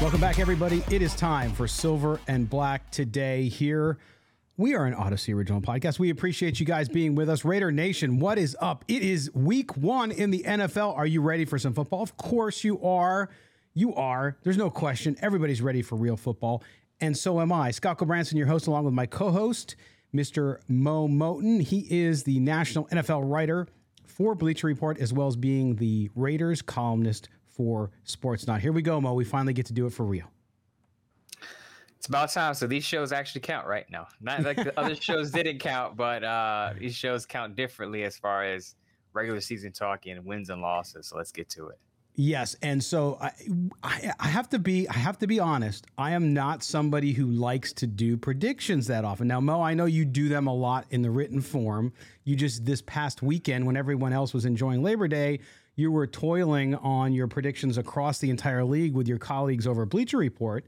Welcome back, everybody. It is time for Silver and Black today here. We are an Audacy original podcast. We appreciate you guys being with us. Raider Nation, what is up? It is week one in the NFL. Are you ready for some football? Of course you are. You are. There's no question. Everybody's ready for real football. And so am I. Scott Gulbranson, your host, along with my co host, Mr. Mo Moton. He is the national NFL writer for Bleacher Report, as well as being the Raiders columnist for Sportsnaut. Here we go, Mo. We finally get to do it for real. It's about time. So these shows actually count right now. Not like the other shows didn't count, but uh, these shows count differently as far as regular season talking and wins and losses. So let's get to it. Yes, and so I, I, I have to be I have to be honest. I am not somebody who likes to do predictions that often. Now, Mo, I know you do them a lot in the written form. You just this past weekend, when everyone else was enjoying Labor Day, you were toiling on your predictions across the entire league with your colleagues over Bleacher Report.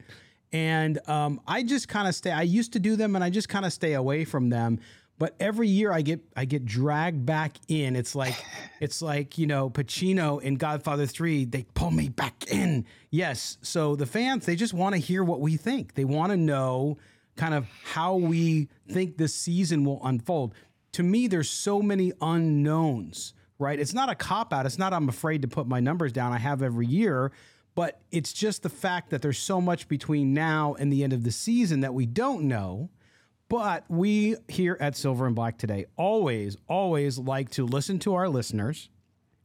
And um, I just kind of stay. I used to do them, and I just kind of stay away from them. But every year I get I get dragged back in. It's like it's like you know Pacino in Godfather Three. They pull me back in. Yes. So the fans they just want to hear what we think. They want to know kind of how we think this season will unfold. To me, there's so many unknowns right? It's not a cop out. It's not I'm afraid to put my numbers down. I have every year, but it's just the fact that there's so much between now and the end of the season that we don't know. But we here at Silver and Black today always, always like to listen to our listeners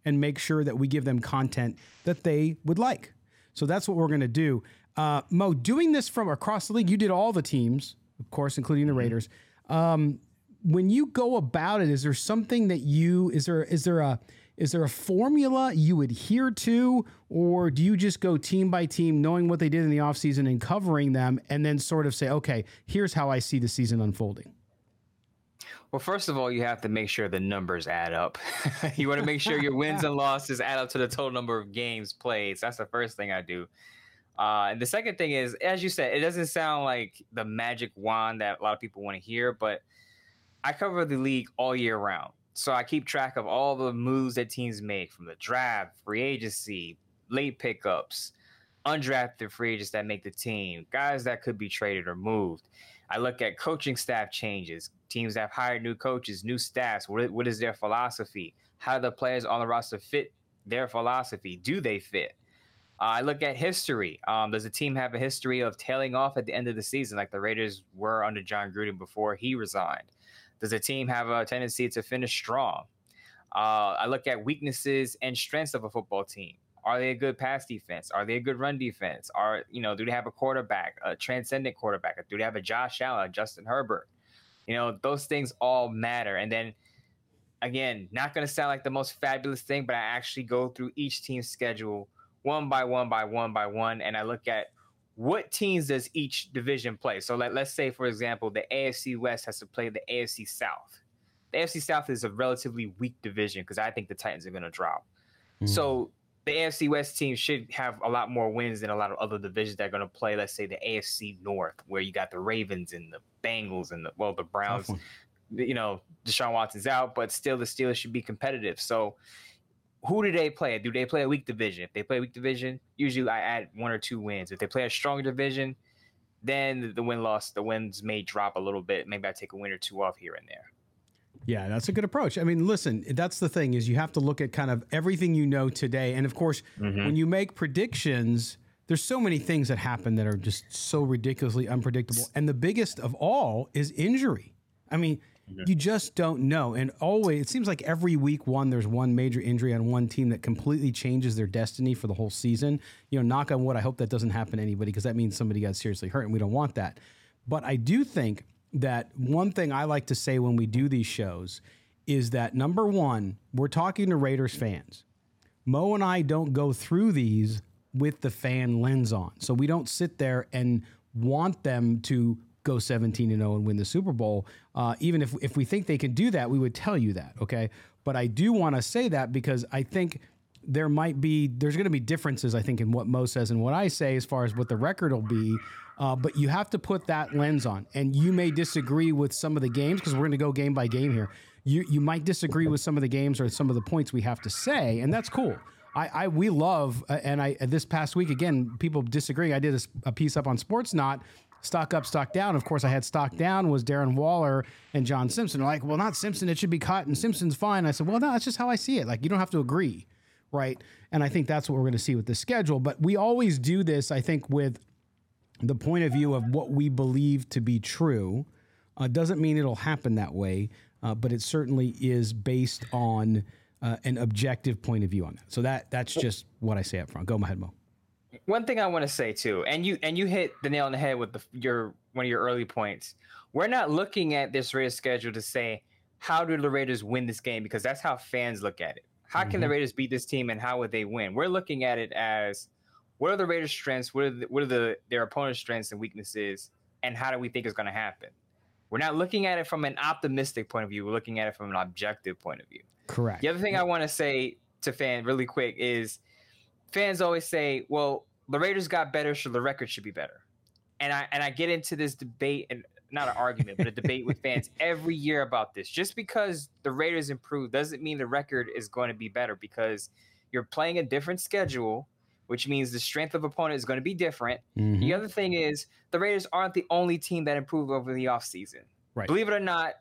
and make sure that we give them content that they would like. So that's what we're going to do. Uh, Mo, doing this from across the league, you did all the teams, of course, including the mm-hmm. Raiders. Um, when you go about it, is there something that you is there is there a is there a formula you adhere to, or do you just go team by team, knowing what they did in the offseason and covering them, and then sort of say, okay, here's how I see the season unfolding? Well, first of all, you have to make sure the numbers add up. you want to make sure your wins and losses add up to the total number of games played. So that's the first thing I do. Uh, and the second thing is, as you said, it doesn't sound like the magic wand that a lot of people want to hear, but – I cover the league all year round. So I keep track of all the moves that teams make from the draft, free agency, late pickups, undrafted free agents that make the team, guys that could be traded or moved. I look at coaching staff changes, teams that have hired new coaches, new staffs. What, what is their philosophy? How do the players on the roster fit their philosophy? Do they fit? Uh, I look at history. Um, does the team have a history of tailing off at the end of the season, like the Raiders were under Jon Gruden before he resigned? Does a team have a tendency to finish strong? Uh, I look at weaknesses and strengths of a football team. Are they a good pass defense? Are they a good run defense? Are you know, do they have a quarterback, a transcendent quarterback? Do they have a Josh Allen, Justin Herbert? You know, those things all matter. And then again, not going to sound like the most fabulous thing, but I actually go through each team's schedule one by one by one by one, and I look at what teams does each division play? So let, let's say, for example, the AFC West has to play the AFC South. The AFC South is a relatively weak division because I think the Titans are going to drop. Mm. So the AFC West team should have a lot more wins than a lot of other divisions that are going to play. Let's say the AFC North, where you got the Ravens and the Bengals and the well, the Browns. You know, Deshaun Watson's out, but still the Steelers should be competitive. So who do they play? Do they play a weak division? If they play a weak division, usually I add one or two wins. If they play a strong division, then the win loss, the wins may drop a little bit. Maybe I take a win or two off here and there. Yeah, that's a good approach. I mean, listen, that's the thing is you have to look at kind of everything you know today, and of course, mm-hmm. when you make predictions, there's so many things that happen that are just so ridiculously unpredictable. And the biggest of all is injury. I mean, Mm-hmm. you just don't know. And always, it seems like every week one, there's one major injury on one team that completely changes their destiny for the whole season. You know, knock on wood, I hope that doesn't happen to anybody because that means somebody got seriously hurt and we don't want that. But I do think that one thing I like to say when we do these shows is that number one, we're talking to Raiders fans. Mo and I don't go through these with the fan lens on. So we don't sit there and want them to go 17 and 0 and win the Super Bowl. Uh, even if, if we think they can do that, we would tell you that. Okay. But I do want to say that because I think there might be, there's going to be differences, I think, in what Mo says and what I say as far as what the record will be. Uh, but you have to put that lens on. And you may disagree with some of the games because we're going to go game by game here. You, you might disagree with some of the games or some of the points we have to say, and that's cool. I, I we love, uh, and I this past week again, people disagree. I did a, a piece up on Sportsnaut stock up, stock down. Of course, I had stock down was Darren Waller and John Simpson. They're like, well, not Simpson. It should be cut, and Simpson's fine. I said, well, no, that's just how I see it. Like, you don't have to agree, right? And I think that's what we're going to see with the schedule. But we always do this, I think, with the point of view of what we believe to be true. Uh, doesn't mean it'll happen that way, uh, but it certainly is based on uh, an objective point of view on that. So that that's just what I say up front. Go ahead, Mo one thing I want to say too, and you and you hit the nail on the head with the, your one of your early points. We're not looking at this Raiders schedule to say how do the Raiders win this game because that's how fans look at it. How mm-hmm. can the mm-hmm. Raiders beat this team and how would they win? We're looking at it as what are the Raiders' strengths, what are the, what are the their opponent's strengths and weaknesses, and how do we think it's going to happen? We're not looking at it from an optimistic point of view. We're looking at it from an objective point of view. Correct. The other thing I want to say to fan really quick is fans always say, well, the Raiders got better, so the record should be better. And I and I get into this debate and not an argument, but a debate with fans every year about this. Just because the Raiders improved doesn't mean the record is going to be better because you're playing a different schedule, which means the strength of opponent is going to be different. Mm-hmm. The other thing is the Raiders aren't the only team that improved over the offseason. Right. Believe it or not,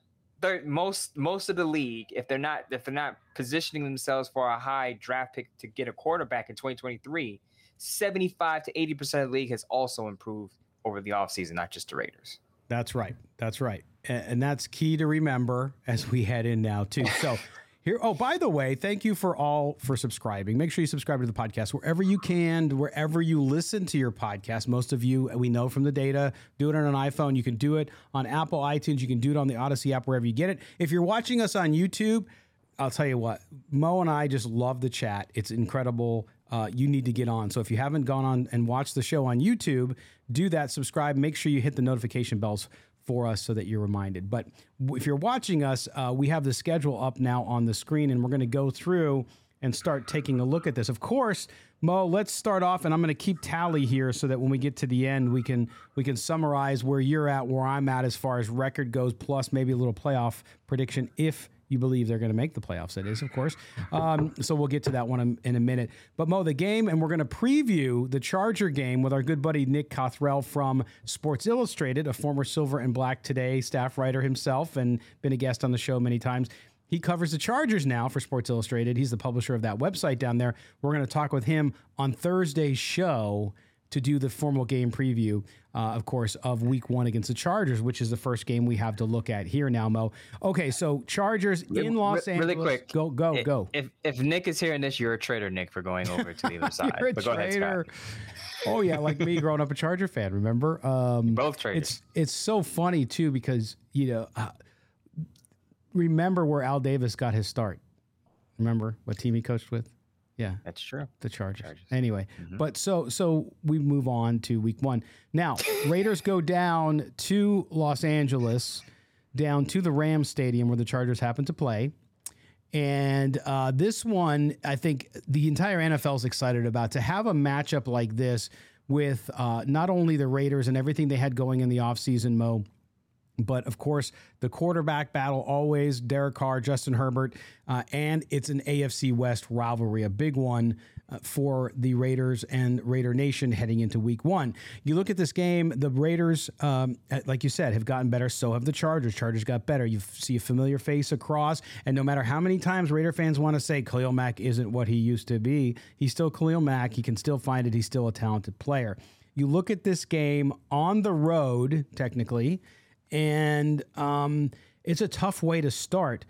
most most of the league, if they're not if they're not positioning themselves for a high draft pick to get a quarterback in 2023, 75 to 80% of the league has also improved over the offseason, not just the Raiders. That's right. That's right. And that's key to remember as we head in now, too. So, here, oh, by the way, thank you for all for subscribing. Make sure you subscribe to the podcast wherever you can, wherever you listen to your podcast. Most of you, we know from the data, do it on an iPhone. You can do it on Apple iTunes. You can do it on the Audacy app, wherever you get it. If you're watching us on YouTube, I'll tell you what, Mo and I just love the chat. It's incredible. Uh, you need to get on. So if you haven't gone on and watched the show on YouTube, do that. Subscribe. Make sure you hit the notification bells for us so that you're reminded. But if you're watching us, uh, we have the schedule up now on the screen, and we're going to go through and start taking a look at this. Of course, Mo, let's start off, and I'm going to keep tally here so that when we get to the end, we can we can summarize where you're at, where I'm at as far as record goes, plus maybe a little playoff prediction if you believe they're going to make the playoffs. That is, of course. Um, so we'll get to that one in a minute. But Mo, the game, and we're going to preview the Charger game with our good buddy Nick Cothrel from Sports Illustrated, a former Silver and Black Today staff writer himself, and been a guest on the show many times. He covers the Chargers now for Sports Illustrated. He's the publisher of that website down there. We're going to talk with him on Thursday's show to do the formal game preview, uh, of course, of week one against the Chargers, which is the first game we have to look at here now, Mo. Okay, so Chargers in Los really Angeles. Really quick. Go, go, if, go. If, if Nick is hearing this, you're a traitor, Nick, for going over to the other side. you're a but traitor. oh yeah, like me growing up a Charger fan. Remember? Um, Both traitors. It's it's so funny too because you know, uh, remember where Al Davis got his start. Remember what team he coached with? Yeah, that's true. The Chargers. Chargers. Anyway, mm-hmm. but so so we move on to week one. Now Raiders go down to Los Angeles, down to the Rams Stadium where the Chargers happen to play. And uh, this one, I think the entire NFL is excited about to have a matchup like this with uh, not only the Raiders and everything they had going in the offseason, Mo, But of course, the quarterback battle always Derek Carr, Justin Herbert, uh, and it's an AFC West rivalry, a big one uh, for the Raiders and Raider Nation heading into Week One. You look at this game; the Raiders, um, uh, like you said, have gotten better. So have the Chargers. Chargers got better. You see a familiar face across, and no matter how many times Raider fans want to say Khalil Mack isn't what he used to be, he's still Khalil Mack. He can still find it. He's still a talented player. You look at this game on the road, technically and um, it's a tough way to start.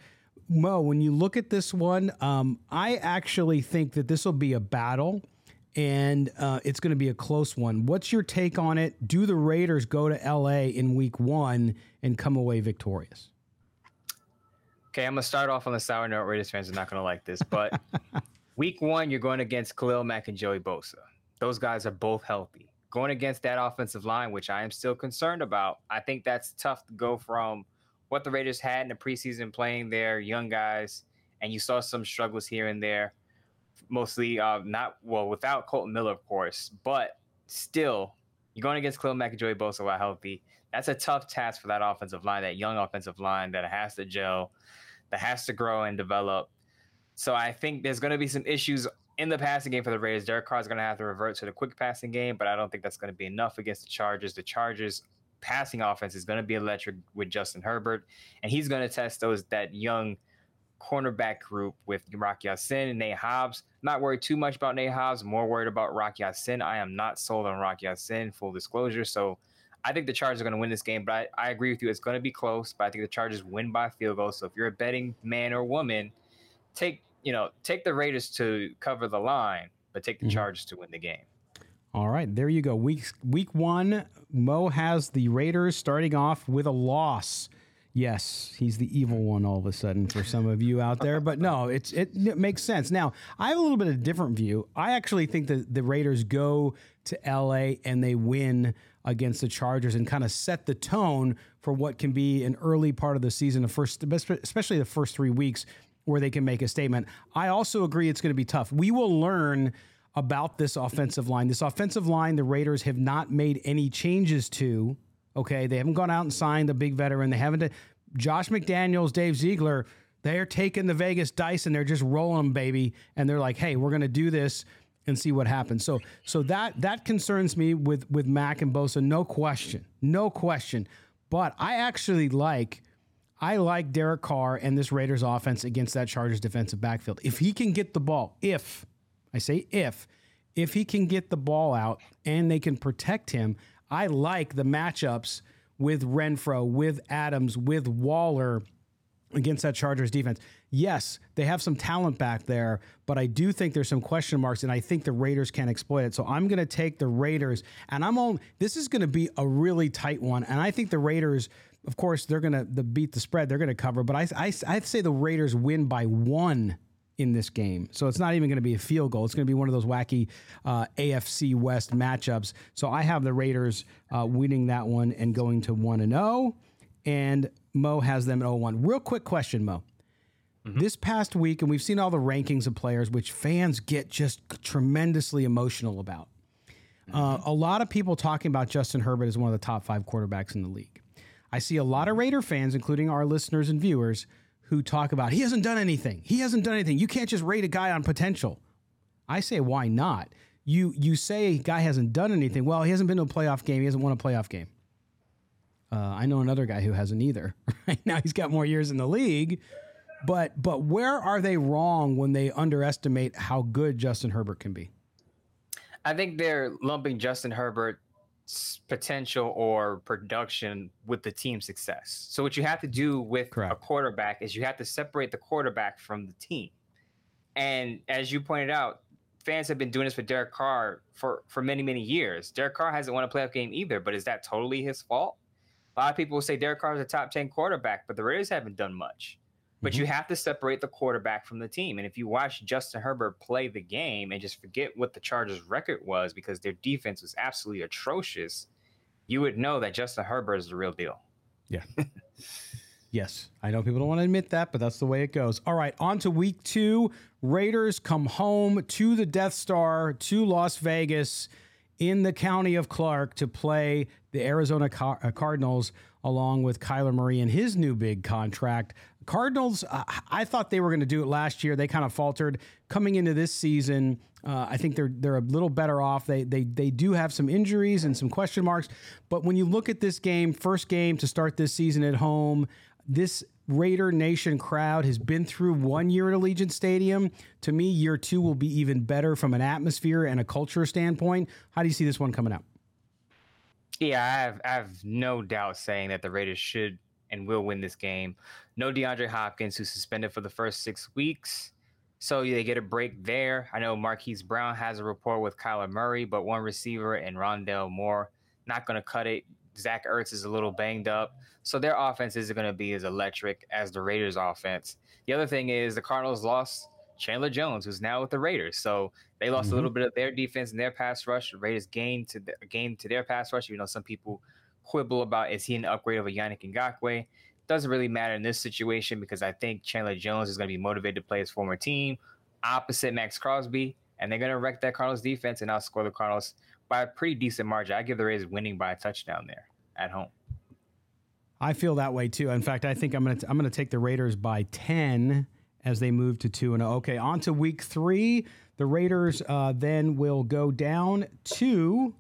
Mo, when you look at this one, um, I actually think that this will be a battle and uh, it's going to be a close one. What's your take on it? Do the Raiders go to LA in week one and come away victorious? Okay, I'm going to start off on the sour note. Raiders fans are not going to like this, but week one, you're going against Khalil Mack and Joey Bosa. Those guys are both healthy going against that offensive line, which I am still concerned about, I think that's tough to go from what the Raiders had in the preseason playing their young guys, and you saw some struggles here and there, mostly uh, not well without Kolton Miller, of course, but still, you're going against Khalil Mack and Joey Bosa while healthy. That's a tough task for that offensive line, that young offensive line that has to gel, that has to grow and develop. So I think there's going to be some issues in the passing game for the Raiders, Derek Carr is going to have to revert to the quick passing game, but I don't think that's going to be enough against the Chargers. The Chargers passing offense is going to be electric with Justin Herbert, and he's going to test those that young cornerback group with Rock Ya-Sin and Nate Hobbs. Not worried too much about Nate Hobbs, more worried about Rock Ya-Sin. I am not sold on Rock Ya-Sin, full disclosure. So I think the Chargers are going to win this game, but I, I agree with you. It's going to be close, but I think the Chargers win by field goal. So if you're a betting man or woman, take you know, take the Raiders to cover the line, but take the mm-hmm. Chargers to win the game. All right, there you go. Week week one, Mo has the Raiders starting off with a loss. Yes, he's the evil one all of a sudden for some of you out there, but no, it's it, it, makes sense. Now, I have a little bit of a different view. I actually think that the Raiders go to LA and they win against the Chargers and kind of set the tone for what can be an early part of the season, the first especially the first 3 weeks where they can make a statement. I also agree it's going to be tough. We will learn about this offensive line. This offensive line, the Raiders have not made any changes to. Okay, they haven't gone out and signed a big veteran. They haven't. Josh McDaniels, Dave Ziegler, they're taking the Vegas dice and they're just rolling them, baby. And they're like, hey, we're going to do this and see what happens. So, so that that concerns me with with Mack and Bosa, no question, no question. But I actually like I like Derek Carr and this Raiders offense against that Chargers defensive backfield. If he can get the ball, if I say if, if he can get the ball out and they can protect him, I like the matchups with Renfrow, with Adams, with Waller against that Chargers defense. Yes, they have some talent back there, but I do think there's some question marks, and I think the Raiders can exploit it. So I'm going to take the Raiders, and I'm on. This is going to be a really tight one, and I think the Raiders of course, they're going to the beat the spread. They're going to cover, but I, I I'd say the Raiders win by one in this game. So it's not even going to be a field goal. It's going to be one of those wacky uh, AFC West matchups. So I have the Raiders uh, winning that one and going to one and zero, oh, and Mo has them at 0-1. Real quick question, Mo. Mm-hmm. This past week, and we've seen all the rankings of players, which fans get just tremendously emotional about. Mm-hmm. Uh, a lot of people talking about Justin Herbert as one of the top five quarterbacks in the league. I see a lot of Raider fans, including our listeners and viewers, who talk about he hasn't done anything. He hasn't done anything. You can't just rate a guy on potential. I say, why not? You you say guy hasn't done anything. Well, he hasn't been to a playoff game. He hasn't won a playoff game. Uh, I know another guy who hasn't either. Right now, he's got more years in the league. But but where are they wrong when they underestimate how good Justin Herbert can be? I think they're lumping Justin Herbert potential or production with the team success. So what you have to do with Correct. a quarterback is you have to separate the quarterback from the team. And as you pointed out, fans have been doing this with Derek Carr for for many many years. Derek Carr hasn't won a playoff game either, but is that totally his fault? A lot of people will say Derek Carr is a top 10 quarterback, but the Raiders haven't done much. But mm-hmm. you have to separate the quarterback from the team. And if you watch Justin Herbert play the game and just forget what the Chargers' record was because their defense was absolutely atrocious, you would know that Justin Herbert is the real deal. Yeah. yes. I know people don't want to admit that, but that's the way it goes. All right. On to week two. Raiders come home to the Death Star, to Las Vegas in the county of Clark to play the Arizona uh, Cardinals along with Kyler Murray and his new big contract. Cardinals, uh, I thought they were going to do it last year. They kind of faltered coming into this season. Uh, I think they're they're a little better off. They they they do have some injuries and some question marks, but when you look at this game, first game to start this season at home, this Raider Nation crowd has been through one year at Allegiant Stadium. To me, year two will be even better from an atmosphere and a culture standpoint. How do you see this one coming out? Yeah, I have, I have no doubt saying that the Raiders should and will win this game. No DeAndre Hopkins, who's suspended for the first six weeks. So they get a break there. I know Marquise Brown has a rapport with Kyler Murray, but one receiver and Rondale Moore not going to cut it. Zach Ertz is a little banged up. So their offense isn't going to be as electric as the Raiders' offense. The other thing is the Cardinals lost Chandler Jones, who's now with the Raiders. So they lost mm-hmm. a little bit of their defense and their pass rush. The Raiders gained to the gained to their pass rush. You know, some people quibble about is he an upgrade over Yannick Ngakoue? Doesn't really matter in this situation because I think Chandler Jones is going to be motivated to play his former team opposite Maxx Crosby, and they're going to wreck that Cardinals defense and outscore the Cardinals by a pretty decent margin. I give the Raiders winning by a touchdown there at home. I feel that way too. In fact, I think I'm going to I'm going to take the Raiders by 10 as they move to 2 and Okay, on to week 3. The Raiders uh, then will go down to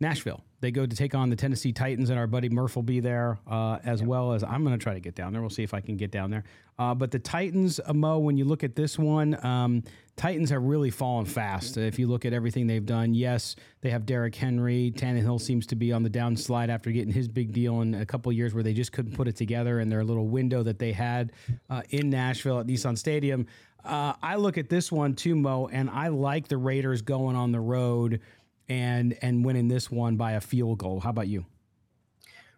Nashville they go to take on the Tennessee Titans, and our buddy Murph will be there uh, as yep. well as I'm going to try to get down there. We'll see if I can get down there. Uh, but the Titans, uh, Mo, when you look at this one, um, Titans have really fallen fast. If you look at everything they've done, yes, they have Derrick Henry. Tannehill seems to be on the downslide after getting his big deal in a couple years where they just couldn't put it together in their little window that they had uh, in Nashville at Nissan Stadium. Uh, I look at this one too, Mo, and I like the Raiders going on the road and and winning this one by a field goal. How about you?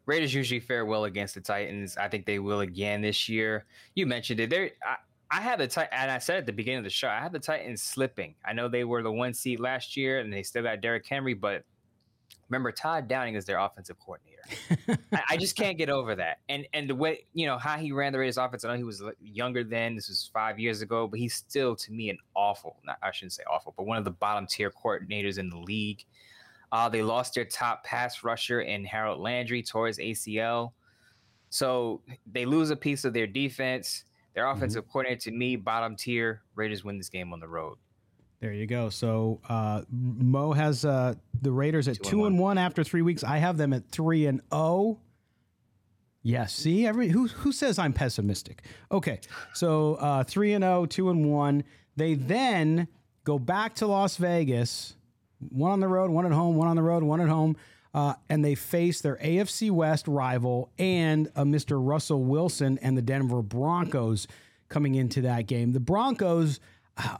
Raiders usually fare well against the Titans. I think they will again this year. You mentioned it. There, I, I have the Titans, and I said at the beginning of the show, I have the Titans slipping. I know they were the one seed last year, and they still got Derrick Henry, but remember Todd Downing is their offensive coordinator. I, I, just can't get over that. And and the way you know how he ran the Raiders offense. I know he was younger then. This was five years ago, but he's still to me an awful. Not, I shouldn't say awful, but one of the bottom tier coordinators in the league. Uh, they lost their top pass rusher in Harold Landry towards ACL. So they lose a piece of their defense. Their mm-hmm. offensive mm-hmm. coordinator, to me, bottom tier. Raiders win this game on the road. There you go. So uh, Mo has uh, the Raiders at two, two and, one. one. after three weeks. I have them at three and zero. Oh. Yes. See, every who who says I'm pessimistic? Okay, so uh, three and zero, oh, two and one. They then go back to Las Vegas, one on the road, one at home, one on the road, one at home, uh, and they face their AFC West rival and a Mr. Russell Wilson and the Denver Broncos coming into that game. The Broncos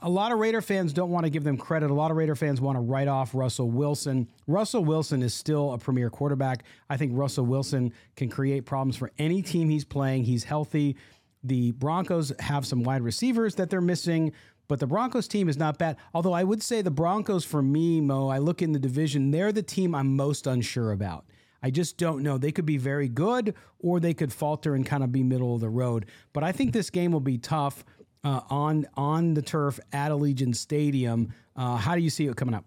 a lot of Raider fans don't want to give them credit. A lot of Raider fans want to write off Russell Wilson. Russell Wilson is still a premier quarterback. I think Russell Wilson can create problems for any team he's playing. He's healthy. The Broncos have some wide receivers that they're missing, but the Broncos team is not bad. Although I would say the Broncos, for me, Mo, I look in the division, they're the team I'm most unsure about. I just don't know. They could be very good or they could falter and kind of be middle of the road. But I think this game will be tough uh, on on the turf at Allegiant Stadium. Uh, how do you see it coming up?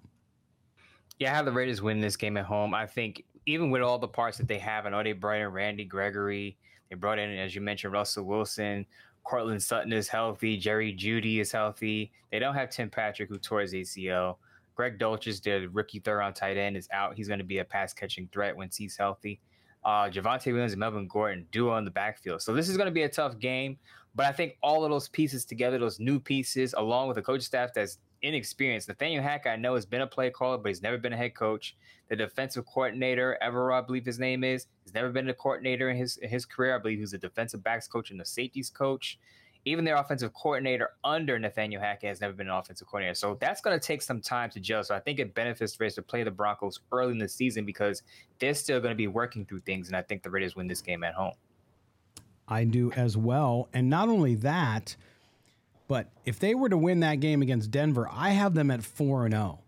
Yeah, I have the Raiders win this game at home. I think even with all the parts that they have, I know they brought in Randy Gregory. They brought in, as you mentioned, Russell Wilson. Courtland Sutton is healthy. Jerry Jeudy is healthy. They don't have Tim Patrick, who tore his ACL. Greg Dulcich, the rookie third round tight end, is out. He's going to be a pass catching threat once he's healthy. Uh, Javonte Williams and Melvin Gordon duo in the backfield. So this is going to be a tough game. But I think all of those pieces together, those new pieces, along with a coach staff that's inexperienced. Nathaniel Hackett, I know, has been a play caller, but he's never been a head coach. The defensive coordinator, Evero, I believe his name is, has never been a coordinator in his in his career. I believe he's a defensive backs coach and a safeties coach. Even their offensive coordinator under Nathaniel Hackett has never been an offensive coordinator. So that's going to take some time to gel. So I think it benefits the Raiders to play the Broncos early in the season because they're still going to be working through things. And I think the Raiders win this game at home. I do as well. And not only that, but if they were to win that game against Denver, I have them at 4 and 0.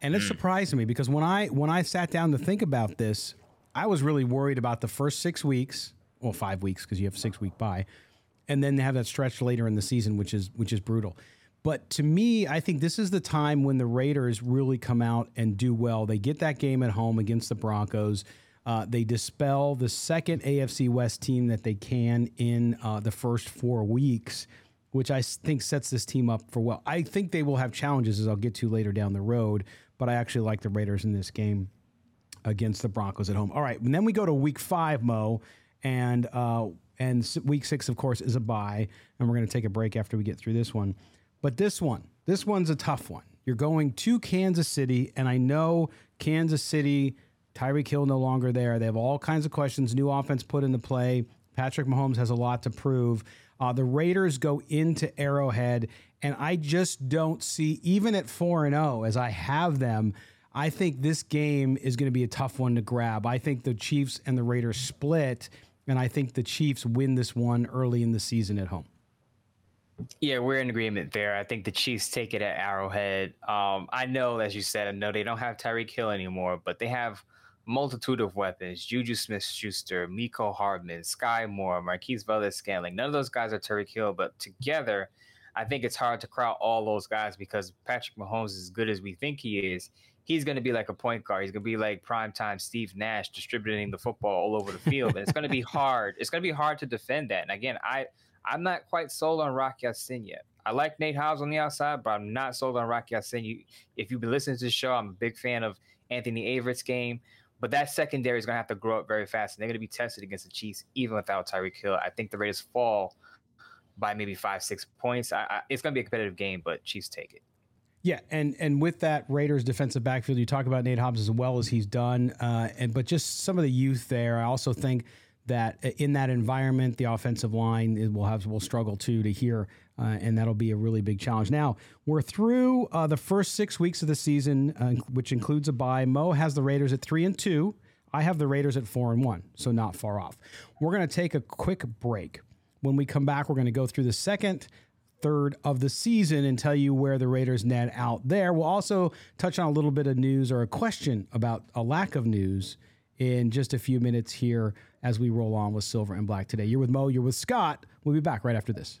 And it mm. surprised me because when I when I sat down to think about this, I was really worried about the first 6 weeks, well 5 weeks because you have 6 week bye, and then they have that stretch later in the season which is which is brutal. But to me, I think this is the time when the Raiders really come out and do well. They get that game at home against the Broncos. Uh, they dispel the second AFC West team that they can in uh, the first four weeks, which I think sets this team up for well. I think they will have challenges, as I'll get to later down the road, but I actually like the Raiders in this game against the Broncos at home. All right, and then we go to week five, Mo, and uh, and week six, of course, is a bye, and we're going to take a break after we get through this one. But this one, this one's a tough one. You're going to Kansas City, and I know Kansas City, Tyreek Hill no longer there. They have all kinds of questions, new offense put into play. Patrick Mahomes has a lot to prove. Uh, the Raiders go into Arrowhead, and I just don't see, even at 4 and 0, as I have them, I think this game is going to be a tough one to grab. I think the Chiefs and the Raiders split, and I think the Chiefs win this one early in the season at home. Yeah, we're in agreement there. I think the Chiefs take it at Arrowhead. Um, I know, as you said, I know they don't have Tyreek Hill anymore, but they have multitude of weapons: Juju Smith-Schuster, Mecole Hardman, Sky Moore, Marquez Valdes-Scantling. None of those guys are Tyreek Hill, but together, I think it's hard to crowd all those guys because Patrick Mahomes is as good as we think he is. He's going to be like a point guard. He's going to be like primetime Steve Nash, distributing the football all over the field, and it's going to be hard. It's going to be hard to defend that. And again, I I'm not quite sold on Rock Ya-Sin yet. I like Nate Hobbs on the outside, but I'm not sold on Rock Ya-Sin. You, if you've been listening to the show, I'm a big fan of Anthony Averett's game. But that secondary is going to have to grow up very fast, and they're going to be tested against the Chiefs even without Tyreek Hill. I think the Raiders fall by maybe five, six points. I, I, it's going to be a competitive game, but Chiefs take it. Yeah, and and with that Raiders defensive backfield, you talk about Nate Hobbs as well as he's done, uh, and but just some of the youth there. I also think that in that environment, the offensive line will have will struggle too to hear, uh, and that'll be a really big challenge. Now we're through uh, the first six weeks of the season, uh, which includes a bye. Mo has the Raiders at three and two. I have the Raiders at four and one, so not far off. We're going to take a quick break. When we come back, we're going to go through the second, third of the season and tell you where the Raiders net out there. We'll also touch on a little bit of news or a question about a lack of news in just a few minutes here as we roll on with Silver and Black today. You're with Mo, you're with Scott. We'll be back right after this.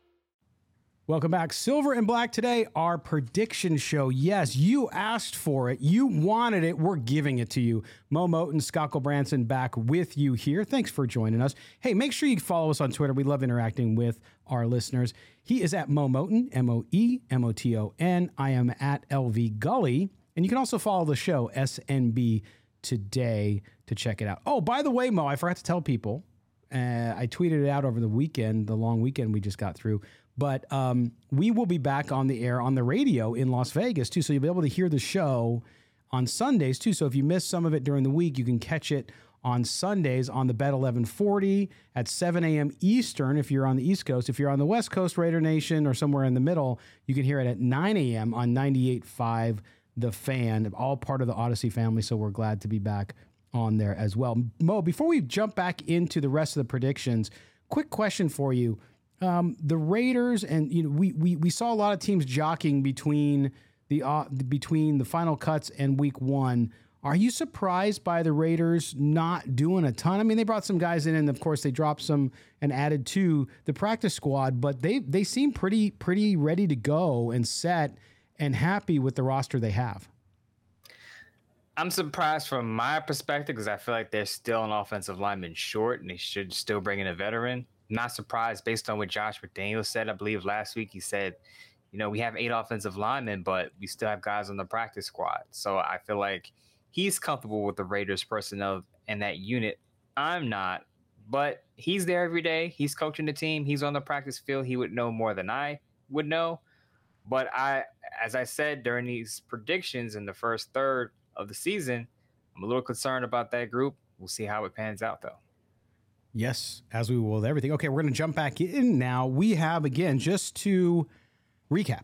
Welcome back. Silver and Black today, our prediction show. Yes, you asked for it. You wanted it. We're giving it to you. Mo Moton, Scott Gulbranson back with you here. Thanks for joining us. Hey, make sure you follow us on Twitter. We love interacting with our listeners. He is at Mo Moton, M O E M O T O N. I am at LV Gully. And you can also follow the show, SNB Today, to check it out. Oh, by the way, Mo, I forgot to tell people. Uh, I tweeted it out over the weekend, the long weekend we just got through. But um, we will be back on the air on the radio in Las Vegas too, so you'll be able to hear the show on Sundays too. So if you miss some of it during the week, you can catch it on Sundays on the Bet 1140 at 7 a.m. Eastern if you're on the East Coast. If you're on the West Coast, Raider Nation, or somewhere in the middle, you can hear it at 9 a.m. on 98.5 The Fan, all part of the Audacy family. So we're glad to be back on there as well. Mo, before we jump back into the rest of the predictions, quick question for you um, the Raiders and you know we, we we saw a lot of teams jockeying between the uh, between the final cuts and week one. Are you surprised by the Raiders not doing a ton? I mean, they brought some guys in, and of course they dropped some and added to the practice squad, but they they seem pretty pretty ready to go and set and happy with the roster they have. I'm surprised from my perspective because I feel like they're still an offensive lineman short, and they should still bring in a veteran not surprised based on what Josh McDaniel said. I believe last week he said, you know, we have eight offensive linemen, but we still have guys on the practice squad. So I feel like he's comfortable with the Raiders personnel and that unit. I'm not, but he's there every day. He's coaching the team. He's on the practice field. He would know more than I would know. But I, as I said during these predictions in the first third of the season, I'm a little concerned about that group. We'll see how it pans out, though. Yes, as we will with everything. Okay, we're going to jump back in now. We have, again, just to recap,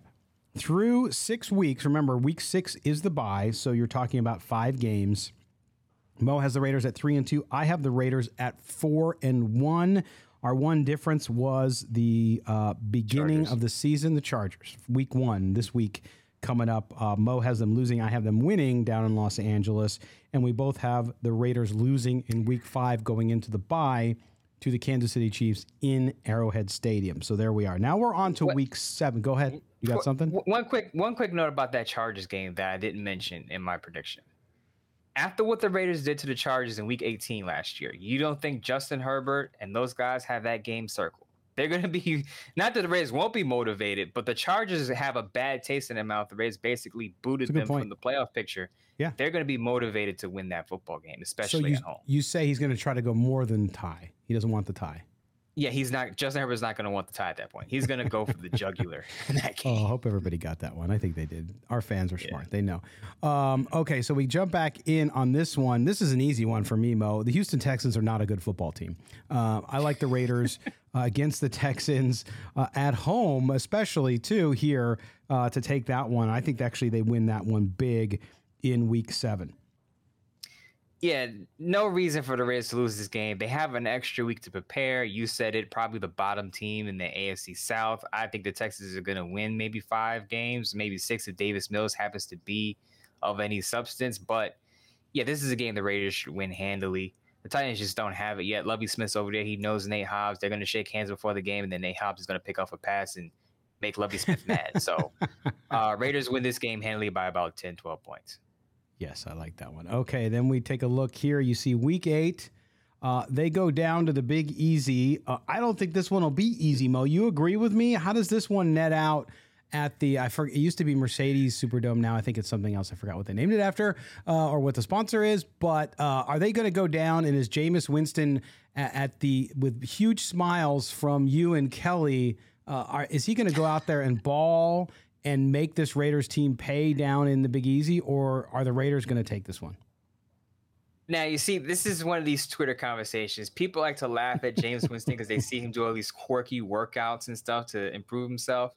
through six weeks, remember, week six is the bye. So you're talking about five games. Mo has the Raiders at three and two. I have the Raiders at four and one. Our one difference was the uh, beginning Chargers. of the season, the Chargers, week one, this week coming up. Uh, Mo has them losing. I have them winning down in Los Angeles. And we both have the Raiders losing in week five going into the bye to the Kansas City Chiefs in Arrowhead Stadium. So there we are. Now we're on to what? week seven. Go ahead. You got something? One quick one quick note about that Chargers game that I didn't mention in my prediction. After what the Raiders did to the Chargers in week 18 last year, you don't think Justin Herbert and those guys have that game circled? They're going to be not that the Rays won't be motivated, but the Chargers have a bad taste in their mouth. The Rays basically booted them point. from the playoff picture. Yeah, they're going to be motivated to win that football game, especially so you, at home. You say he's going to try to go more than tie. He doesn't want the tie. Yeah, he's not. Justin Herbert's not going to want the tie at that point. He's going to go for the jugular in that game. Oh, I hope everybody got that one. I think they did. Our fans are smart. Yeah. They know. Um, okay, so we jump back in on this one. This is an easy one for me, Mo. The Houston Texans are not a good football team. Uh, I like the Raiders uh, against the Texans uh, at home, especially too here uh, to take that one. I think actually they win that one big in Week Seven yeah, no reason for the Raiders to lose this game. They have an extra week to prepare. You said it, probably the bottom team in the AFC South. I think the Texans are going to win maybe five games, maybe six if Davis Mills happens to be of any substance. But yeah, this is a game the Raiders should win handily. The Titans just don't have it yet. Lovie Smith's over there. He knows Nate Hobbs. They're going to shake hands before the game, and then Nate Hobbs is going to pick off a pass and make Lovie Smith mad. So uh, Raiders win this game handily by about 10, 12 points. Yes, I like that one. Okay, then we take a look here. You see week eight. Uh, they go down to the Big Easy. Uh, I don't think this one will be easy, Mo. You agree with me? How does this one net out at the? I forget. It used to be Mercedes Superdome. Now I think it's something else. I forgot what they named it after uh, or what the sponsor is. But uh, are they going to go down? And is Jameis Winston at, at, the with huge smiles from you and Kelly? Uh, are, is he going to go out there and ball and make this Raiders team pay down in the Big Easy, or are the Raiders going to take this one? Now you see, this is one of these Twitter conversations. People like to laugh at Jameis Winston because they see him do all these quirky workouts and stuff to improve himself.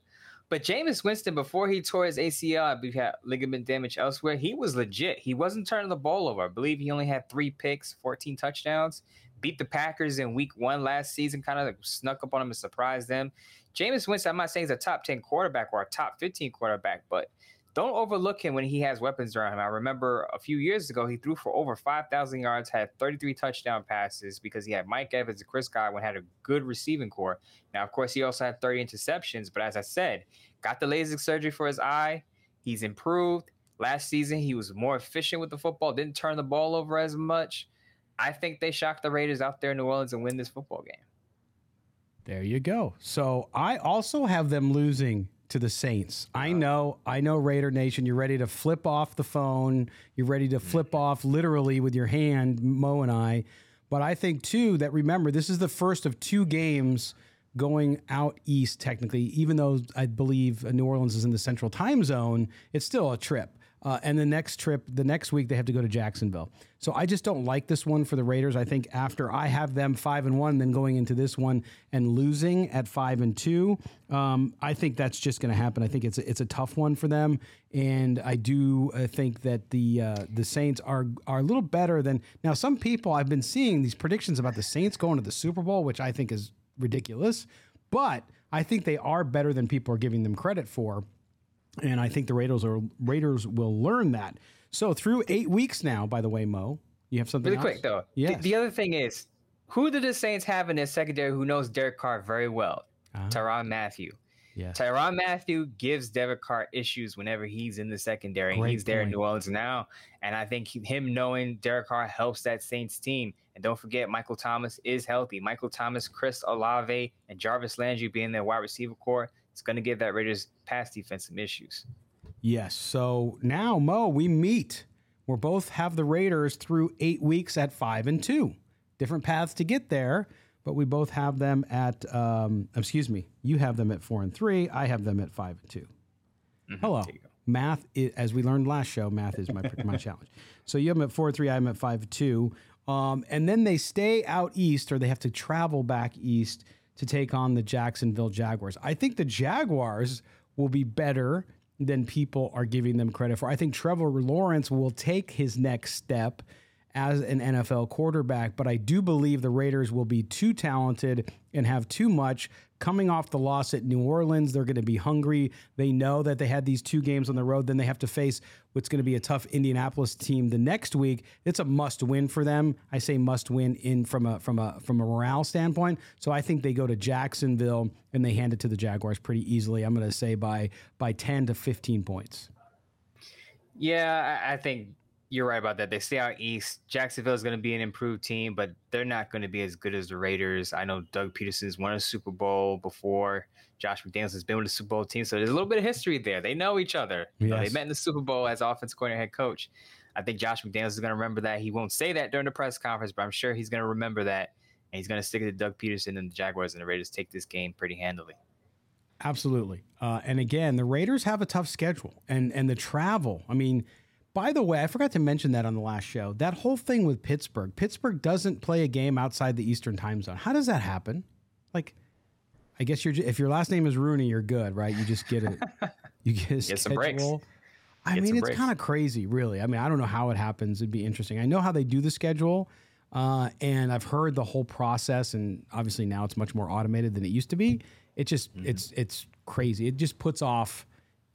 But Jameis Winston, before he tore his ACL, I believe had ligament damage elsewhere. He was legit. He wasn't turning the ball over. I believe he only had three picks, 14 touchdowns. Beat the Packers in week one last season, kind of like snuck up on them and surprised them. Jameis Winston, I'm not saying he's a top 10 quarterback or a top 15 quarterback, but don't overlook him when he has weapons around him. I remember a few years ago, he threw for over 5,000 yards, had 33 touchdown passes because he had Mike Evans and Chris Godwin, had a good receiving core. Now, of course, he also had 30 interceptions, but as I said, got the LASIK surgery for his eye. He's improved. Last season, he was more efficient with the football, didn't turn the ball over as much. I think they shocked the Raiders out there in New Orleans and win this football game. There you go. So I also have them losing to the Saints. I know, I know, Raider Nation, you're ready to flip off the phone. You're ready to flip mm-hmm. off literally with your hand, Mo and I. But I think too that remember this is the first of two games going out east. Technically, even though I believe New Orleans is in the Central Time Zone, it's still a trip. Uh, and the next trip, the next week, they have to go to Jacksonville. So I just don't like this one for the Raiders. I think after I have them five and one, then going into this one and losing at five and two, um, I think that's just going to happen. I think it's a, it's a tough one for them, and I do uh, think that the uh, the Saints are are a little better than now. Some people I've been seeing these predictions about the Saints going to the Super Bowl, which I think is ridiculous, but I think they are better than people are giving them credit for. And I think the Raiders are Raiders will learn that. So through eight weeks now, by the way, Mo, you have something really else? quick though. Yeah. The, the, other thing is, who do the Saints have in their secondary who knows Derek Carr very well? Uh-huh. Tyrann Mathieu. Yes. Tyrann Mathieu gives Derek Carr issues whenever he's in the secondary. Great he's there in. New Orleans now. And I think he- him knowing Derek Carr helps that Saints team. And don't forget, Michael Thomas is healthy. Michael Thomas, Chris Olave, and Jarvis Landry being their wide receiver core, it's going to give that Raiders pass defense some issues. Yes. So now, Mo, we meet. We both have the Raiders through eight weeks at five and two. Different paths to get there, but we both have them at. Um, excuse me. You have them at four and three. I have them at five and 2 Hello. Math, is, as we learned last show, math is my my challenge. So you have them at four and three. I have them at five and two. Um, and then they stay out east, or they have to travel back east to take on the Jacksonville Jaguars. I think the Jaguars will be better than people are giving them credit for. I think Trevor Lawrence will take his next step as an NFL quarterback, but I do believe the Raiders will be too talented and have too much. Coming off the loss at New Orleans, they're going to be hungry. They know that they had these two games on the road. Then they have to face what's going to be a tough Indianapolis team the next week. It's a must win for them. I say must win in from a from a from a morale standpoint. So I think they go to Jacksonville and they hand it to the Jaguars pretty easily. I'm going to say by by 10 to 15 points. Yeah, I, I think you're right about that. They stay out east. Jacksonville is going to be an improved team, but they're not going to be as good as the Raiders. I know Doug Pederson's won a Super Bowl before. Josh McDaniels has been with the Super Bowl team, so there's a little bit of history there. They know each other. You know, they met in the Super Bowl as offense coordinator, head coach. I think Josh McDaniels is going to remember that. He won't say that during the press conference, but I'm sure he's going to remember that, and he's going to stick it to Doug Pederson and the Jaguars, and the Raiders take this game pretty handily. Absolutely. Uh, and again, the Raiders have a tough schedule and and the travel. I mean, by the way, I forgot to mention that on the last show. That whole thing with Pittsburgh. Pittsburgh doesn't play a game outside the Eastern Time Zone. How does that happen? Like, I guess you're if your last name is Rooney, you're good, right? You just get it. You get a Get some breaks. I Get mean, it's kind of crazy, really. I mean, I don't know how it happens. It'd be interesting. I know how they do the schedule, uh, and I've heard the whole process. And obviously now it's much more automated than it used to be. It just Mm-hmm. it's it's crazy. It just puts off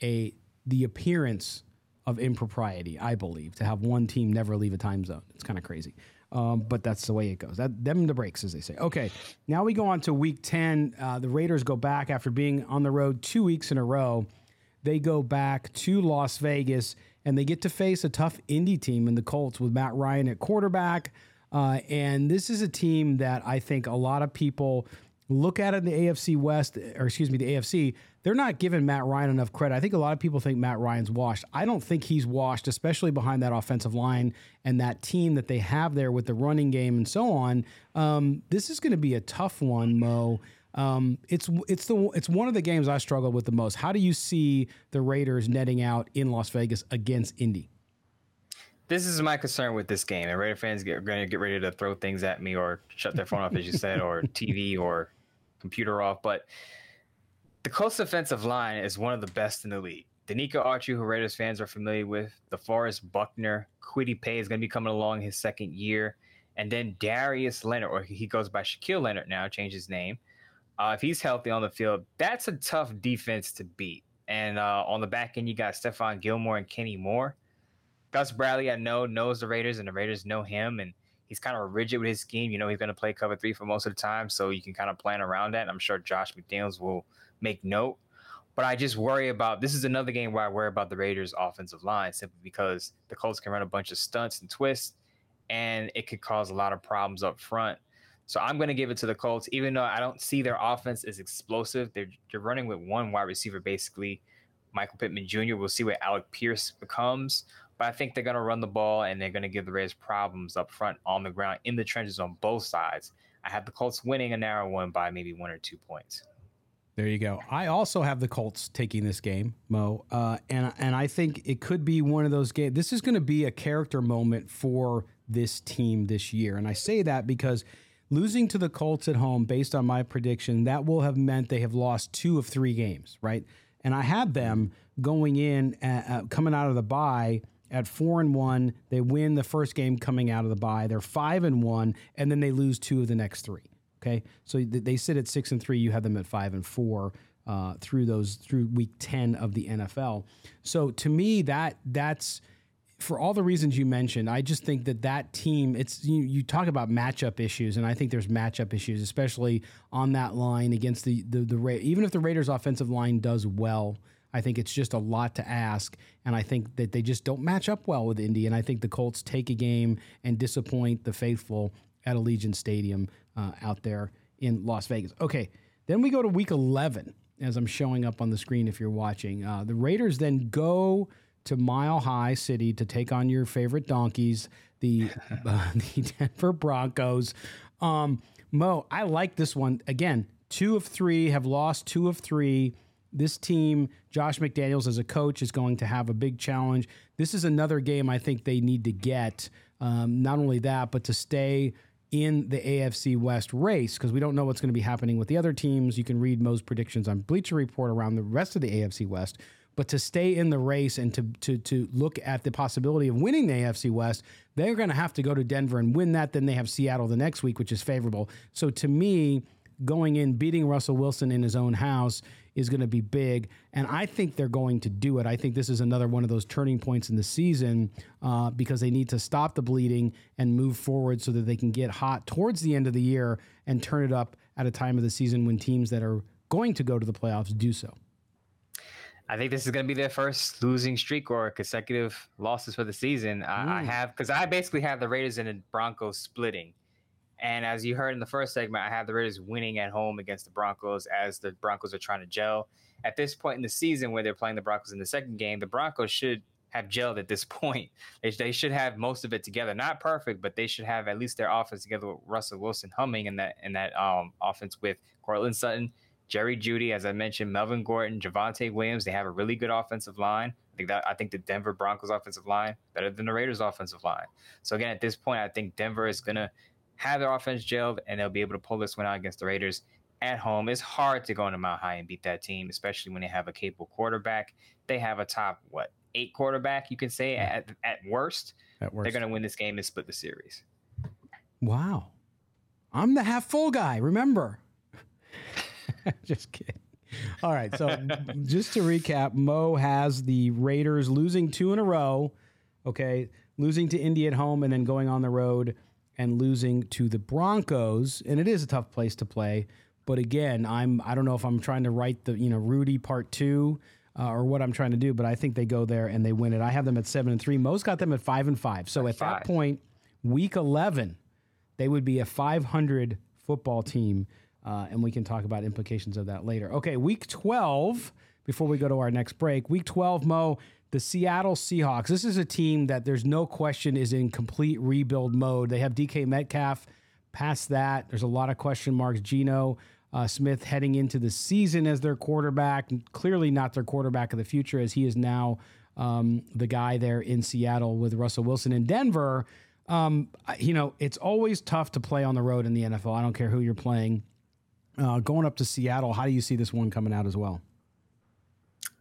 a the appearance of impropriety. I believe to have one team never leave a time zone. It's kind of crazy. Um, but that's the way it goes. That them the breaks, as they say. Okay, now we go on to week ten. Uh, the Raiders go back after being on the road two weeks in a row they go back to Las Vegas and they get to face a tough Indy team in the Colts with Matt Ryan at quarterback. Uh, and this is a team that I think a lot of people look at in the AFC West, or excuse me, the AFC. They're not giving Matt Ryan enough credit. I think a lot of people think Matt Ryan's washed. I don't think he's washed, especially behind that offensive line and that team that they have there with the running game and so on. Um, this is going to be a tough one, Mo. Um, it's it's the it's one of the games I struggle with the most. How do you see the Raiders netting out in Las Vegas against Indy? This is my concern with this game, and Raider fans get, are going to get ready to throw things at me or shut their phone off, as you said, or TV or computer off. But the Colts offensive line is one of the best in the league. Yannick Ngakoue, who Raiders fans are familiar with, DeForest Buckner, Kwity Paye is going to be coming along his second year, and then Darius Leonard, or he goes by Shaquille Leonard now, changed his name. Uh, if he's healthy on the field, that's a tough defense to beat. And uh, on the back end, you got Stephon Gilmore and Kenny Moore. Gus Bradley, I know, knows the Raiders, and the Raiders know him, and he's kind of rigid with his scheme. You know, he's going to play cover three for most of the time, so you can kind of plan around that. And I'm sure Josh McDaniels will make note. But I just worry about this is another game where I worry about the Raiders' offensive line simply because the Colts can run a bunch of stunts and twists, and it could cause a lot of problems up front. So I'm going to give it to the Colts, even though I don't see their offense as explosive. They're, they're running with one wide receiver, basically, Michael Pittman Jr. We'll see what Alec Pierce becomes. But I think they're going to run the ball and they're going to give the Raiders problems up front on the ground in the trenches on both sides. I have the Colts winning a narrow one by maybe one or two points. There you go. I also have the Colts taking this game, Mo, uh, and and I think it could be one of those games. This is going to be a character moment for this team this year, and I say that because losing to the Colts at home, based on my prediction, that will have meant they have lost two of three games, right? And I had them going in, uh, uh, coming out of the bye at four and one. They win the first game coming out of the bye. They're five and one, and then they lose two of the next three. Okay, so they sit at six and three. You have them at five and four uh, through those through week ten of the NFL. So to me, that that's for all the reasons you mentioned, I just think that that team, it's you, you talk about matchup issues, and I think there's matchup issues, especially on that line against the the, the Ra- even if the Raiders' offensive line does well. I think it's just a lot to ask, and I think that they just don't match up well with Indy. And I think the Colts take a game and disappoint the faithful at Allegiant Stadium uh, out there in Las Vegas. Okay, then we go to Week 11, as I'm showing up on the screen if you're watching. Uh, the Raiders then go to Mile High City to take on your favorite donkeys, the uh, the Denver Broncos. Um, Mo, I like this one again. Two of three have lost. Two of three this team, Josh McDaniels as a coach, is going to have a big challenge. This is another game I think they need to get. Um, not only that, but to stay in the AFC West race because we don't know what's going to be happening with the other teams. You can read Mo's predictions on Bleacher Report around the rest of the AFC West. But to stay in the race and to to to look at the possibility of winning the AFC West, they're going to have to go to Denver and win that. Then they have Seattle the next week, which is favorable. So to me, going in beating Russell Wilson in his own house is going to be big, and I think they're going to do it. I think this is another one of those turning points in the season uh, because they need to stop the bleeding and move forward so that they can get hot towards the end of the year and turn it up at a time of the season when teams that are going to go to the playoffs do so. I think this is going to be their first losing streak or consecutive losses for the season. I, I Mm. have because I basically have the Raiders and the Broncos splitting. And as you heard in the first segment, I have the Raiders winning at home against the Broncos as the Broncos are trying to gel. At this point in the season, where they're playing the Broncos in the second game, the Broncos should have gelled at this point. They, they should have most of it together. Not perfect, but they should have at least their offense together with Russell Wilson humming in that in that um, offense with Courtland Sutton, Jerry Jeudy, as I mentioned, Melvin Gordon, Javonte Williams. They have a really good offensive line. I think that I think the Denver Broncos offensive line better than the Raiders offensive line. So again, at this point, I think Denver is gonna have their offense gelled and they'll be able to pull this one out against the Raiders at home. It's hard to go into Mount High and beat that team, especially when they have a capable quarterback. They have a top what eight quarterback, you can say at at worst. At worst. They're gonna win this game and split the series. Wow. I'm the half full guy, remember? just kidding. All right. So just to recap, Mo has the Raiders losing two in a row. Okay. Losing to Indy at home and then going on the road and losing to the Broncos. And it is a tough place to play. But again, I'm I don't know if I'm trying to write the, you know, Rudy part two. Uh, or what I'm trying to do, but I think they go there and they win it. I have them at seven and three. Mo's got them at five and five. So at Five. that point, week eleven, they would be a 500 football team. Uh, and we can talk about implications of that later. Okay, week 12, before we go to our next break, week 12, Mo, the Seattle Seahawks. This is a team that there's no question is in complete rebuild mode. They have DK Metcalf. Past that, there's a lot of question marks. Geno uh, Smith heading into the season as their quarterback, clearly not their quarterback of the future, as he is now um, the guy there in Seattle with Russell Wilson in Denver. Um, you know, it's always tough to play on the road in the NFL. I don't care who you're playing. Uh, going up to Seattle, how do you see this one coming out as well?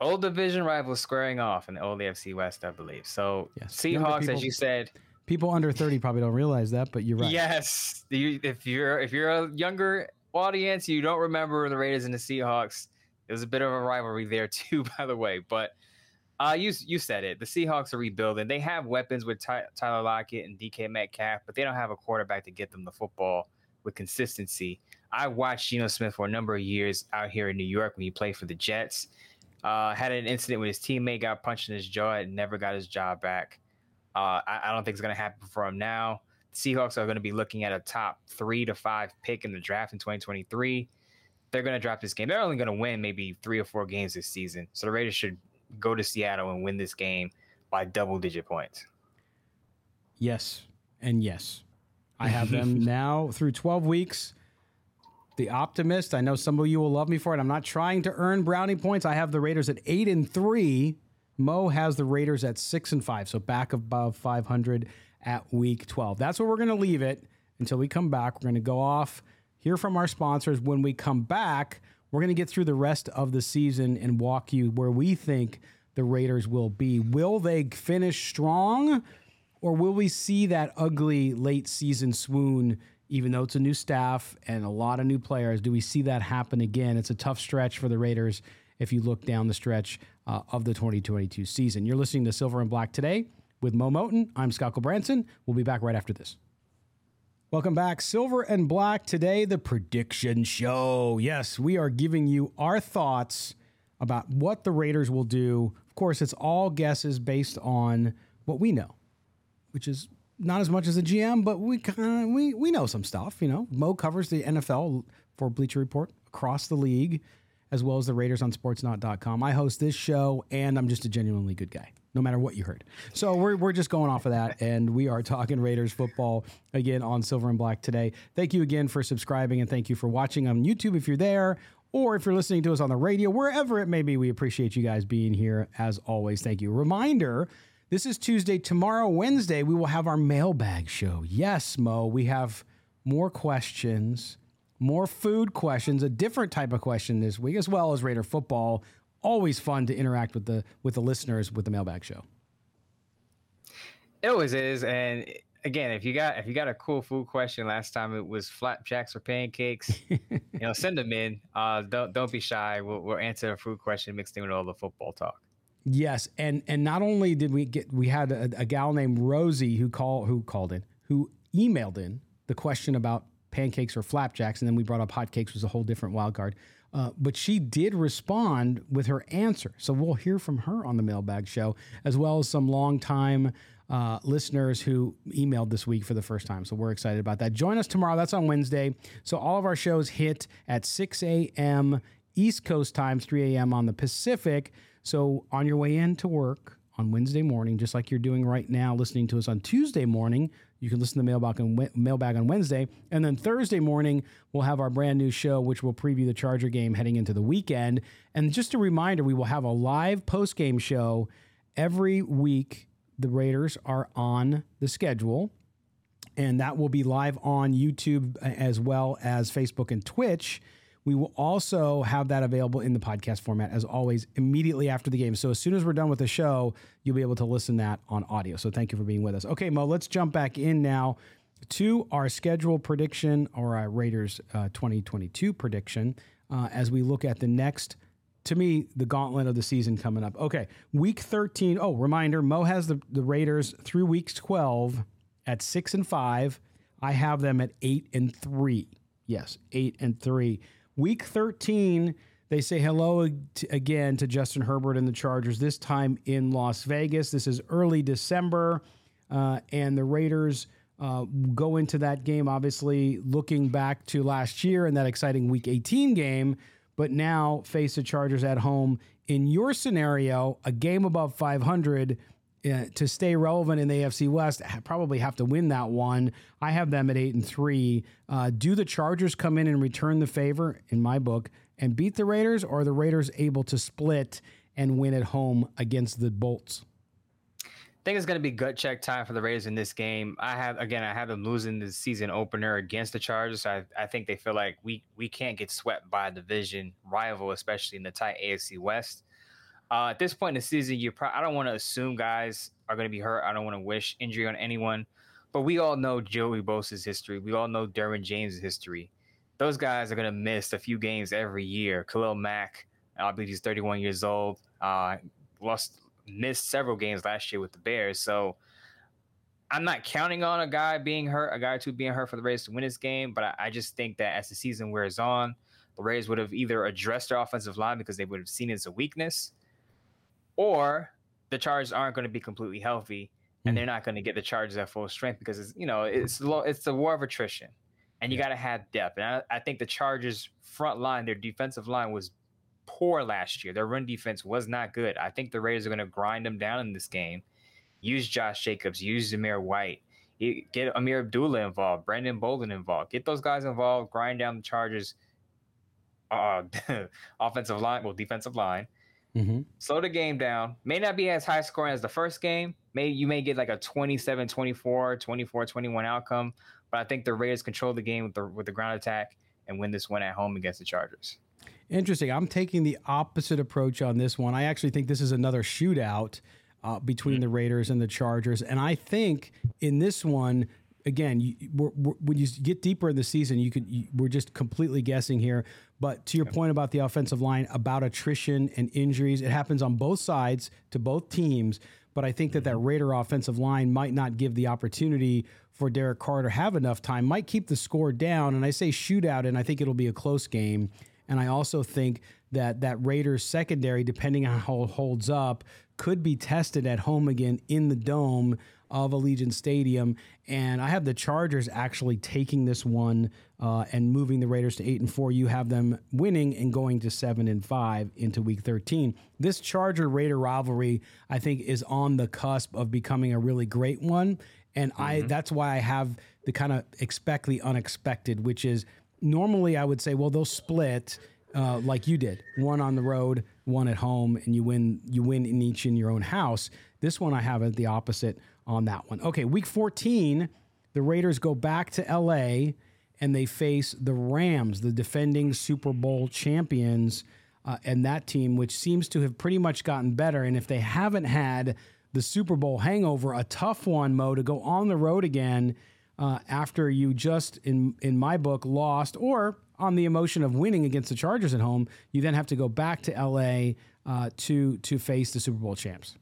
Old division rivals squaring off in the old AFC West, I believe. So Younger Seahawks, people- as you said, People under 30 probably don't realize that, but you're right. Yes, you, if you're if you're a younger audience, you don't remember the Raiders and the Seahawks. There's a bit of a rivalry there too, by the way. But uh, you you said it. The Seahawks are rebuilding. They have weapons with Ty- Tyler Lockett and DK Metcalf, but they don't have a quarterback to get them the football with consistency. I watched Geno Smith for a number of years out here in New York when he played for the Jets. Uh, had an incident with his teammate, got punched in his jaw, and never got his job back. Uh, I, I don't think it's going to happen for him now. The Seahawks are going to be looking at a top three to five pick in the draft in 2023. They're going to drop this game. They're only going to win maybe three or four games this season. So the Raiders should go to Seattle and win this game by double digit points. Yes, and yes. I have them now through 12 weeks. The optimist, I know some of you will love me for it. I'm not trying to earn brownie points. I have the Raiders at 8 and 3. Mo has the Raiders at 6 and 5, so back above 500 at week 12. That's where we're going to leave it until we come back. We're going to go off, hear from our sponsors. When we come back, we're going to get through the rest of the season and walk you where we think the Raiders will be. Will they finish strong? Or will we see that ugly late season swoon, even though it's a new staff and a lot of new players? Do we see that happen again? It's a tough stretch for the Raiders if you look down the stretch uh, of the 2022 season. You're listening to Silver and Black today with Mo Moton. I'm Scott Gulbranson. We'll be back right after this. Welcome back, Silver and Black. Today, the prediction show. Yes, we are giving you our thoughts about what the Raiders will do. Of course, it's all guesses based on what we know, which is not as much as a GM, but we kind of we we know some stuff. You know, Mo covers the NFL for Bleacher Report across the league, as well as the Raiders on Sportsnaut.com. I host this show, and I'm just a genuinely good guy no matter what you heard. So we're, we're just going off of that, and we are talking Raiders football again on Silver and Black today. Thank you again for subscribing, and thank you for watching on YouTube if you're there, or if you're listening to us on the radio, wherever it may be. We appreciate you guys being here as always. Thank you. Reminder. This is Tuesday. Tomorrow, Wednesday, we will have our mailbag show. Yes, Mo, we have more questions, more food questions, a different type of question this week, as well as Raider football always fun to interact with the with the listeners with the mailbag show. It always is, and again, if you got if you got a cool food question, last time it was flapjacks or pancakes, you know, send them in. Uh, don't don't be shy. We'll, we'll answer a food question mixed in with all the football talk. Yes, and and not only did we get we had a, a gal named Rosie who call who called in who emailed in the question about pancakes or flapjacks, and then we brought up hotcakes was a whole different wild card. Uh, but she did respond with her answer. So we'll hear from her on the mailbag show, as well as some longtime uh, listeners who emailed this week for the first time. So we're excited about that. Join us tomorrow. That's on Wednesday. So all of our shows hit at 6 a.m. East Coast time, 3 a.m. on the Pacific. So on your way in to work on Wednesday morning, just like you're doing right now, listening to us on Tuesday morning, you can listen to the Mailbag on, Mailbag on Wednesday. And then Thursday morning, we'll have our brand new show, which will preview the Charger game heading into the weekend. And just a reminder, we will have a live post game show every week. The Raiders are on the schedule, and that will be live on YouTube uh, as well as Facebook and Twitch. We will also have that available in the podcast format as always immediately after the game. So as soon as we're done with the show, you'll be able to listen to that on audio. So thank you for being with us. Okay, Mo, let's jump back in now to our schedule prediction or our Raiders uh, 2022 prediction uh, as we look at the next to me, the gauntlet of the season coming up. Okay, week 13. Oh, reminder Mo has the, the Raiders through week 12 at six and five. I have them at eight and three. Yes, eight and three. Week 13, they say hello again to Justin Herbert and the Chargers, this time in Las Vegas. This is early December, uh, and the Raiders uh, go into that game, obviously looking back to last year and that exciting Week 18 game, but now face the Chargers at home. In your scenario, a game above 500 uh, to stay relevant in the AFC West, probably have to win that one. I have them at eight and three. Uh, do the Chargers come in and return the favor in my book and beat the Raiders, or are the Raiders able to split and win at home against the Bolts? I think it's going to be gut check time for the Raiders in this game. I have again, I have them losing the season opener against the Chargers. I, I think they feel like we we can't get swept by a division rival, especially in the tight AFC West. Uh, at this point in the season, you I don't want to assume guys are going to be hurt. I don't want to wish injury on anyone, but we all know Joey Bosa's history. We all know Derwin James' history. Those guys are going to miss a few games every year. Khalil Mack, I believe he's 31 years old. Uh, lost missed several games last year with the Bears. So I'm not counting on a guy being hurt, a guy or two being hurt for the Raiders to win this game. But I, I just think that as the season wears on, the Raiders would have either addressed their offensive line because they would have seen it as a weakness, or the Chargers aren't going to be completely healthy, and mm. they're not going to get the Chargers at full strength because it's you know it's it's the war of attrition, and you yeah. got to have depth. And I, I think the Chargers front line, their defensive line was poor last year. Their run defense was not good. I think the Raiders are going to grind them down in this game. Use Josh Jacobs, use Zamir White, get Ameer Abdullah involved, Brandon Bolden involved. Get those guys involved, grind down the Chargers uh, offensive line, well, defensive line, Mm-hmm. Slow the game down. May not be as high scoring as the first game. May you may get like a 27 24, 24 21 outcome, but I think the Raiders control the game with the with the ground attack and win this one at home against the Chargers. Interesting. I'm taking the opposite approach on this one. I actually think this is another shootout uh, between mm-hmm. the Raiders and the Chargers, and I think in this one again, you, we're, we're, when you get deeper in the season, you could you, we're just completely guessing here. But to your point about the offensive line, about attrition and injuries, it happens on both sides to both teams. but I think that that mm-hmm. Raider offensive line might not give the opportunity for Derek Carr to have enough time, might keep the score down. And I say shootout, and I think it'll be a close game. And I also think that that Raiders secondary, depending on how it holds up, could be tested at home again in the dome of Allegiant Stadium. And I have the Chargers actually taking this one uh, and moving the Raiders to eight and four. You have them winning and going to seven and five into Week 13. This Charger Raider rivalry, I think, is on the cusp of becoming a really great one. And mm-hmm. I that's why I have the kind of expect the unexpected, which is normally I would say, well, they'll split. Uh, like you did, one on the road, one at home, and you win. You win in each in your own house. This one I have it the opposite on that one. Okay, week 14, the Raiders go back to LA and they face the Rams, the defending Super Bowl champions, uh, and that team, which seems to have pretty much gotten better. And if they haven't had the Super Bowl hangover, a tough one, Mo, to go on the road again uh, after you just, in in my book, lost, or on the emotion of winning against the Chargers at home, you then have to go back to LA uh, to to face the Super Bowl champs.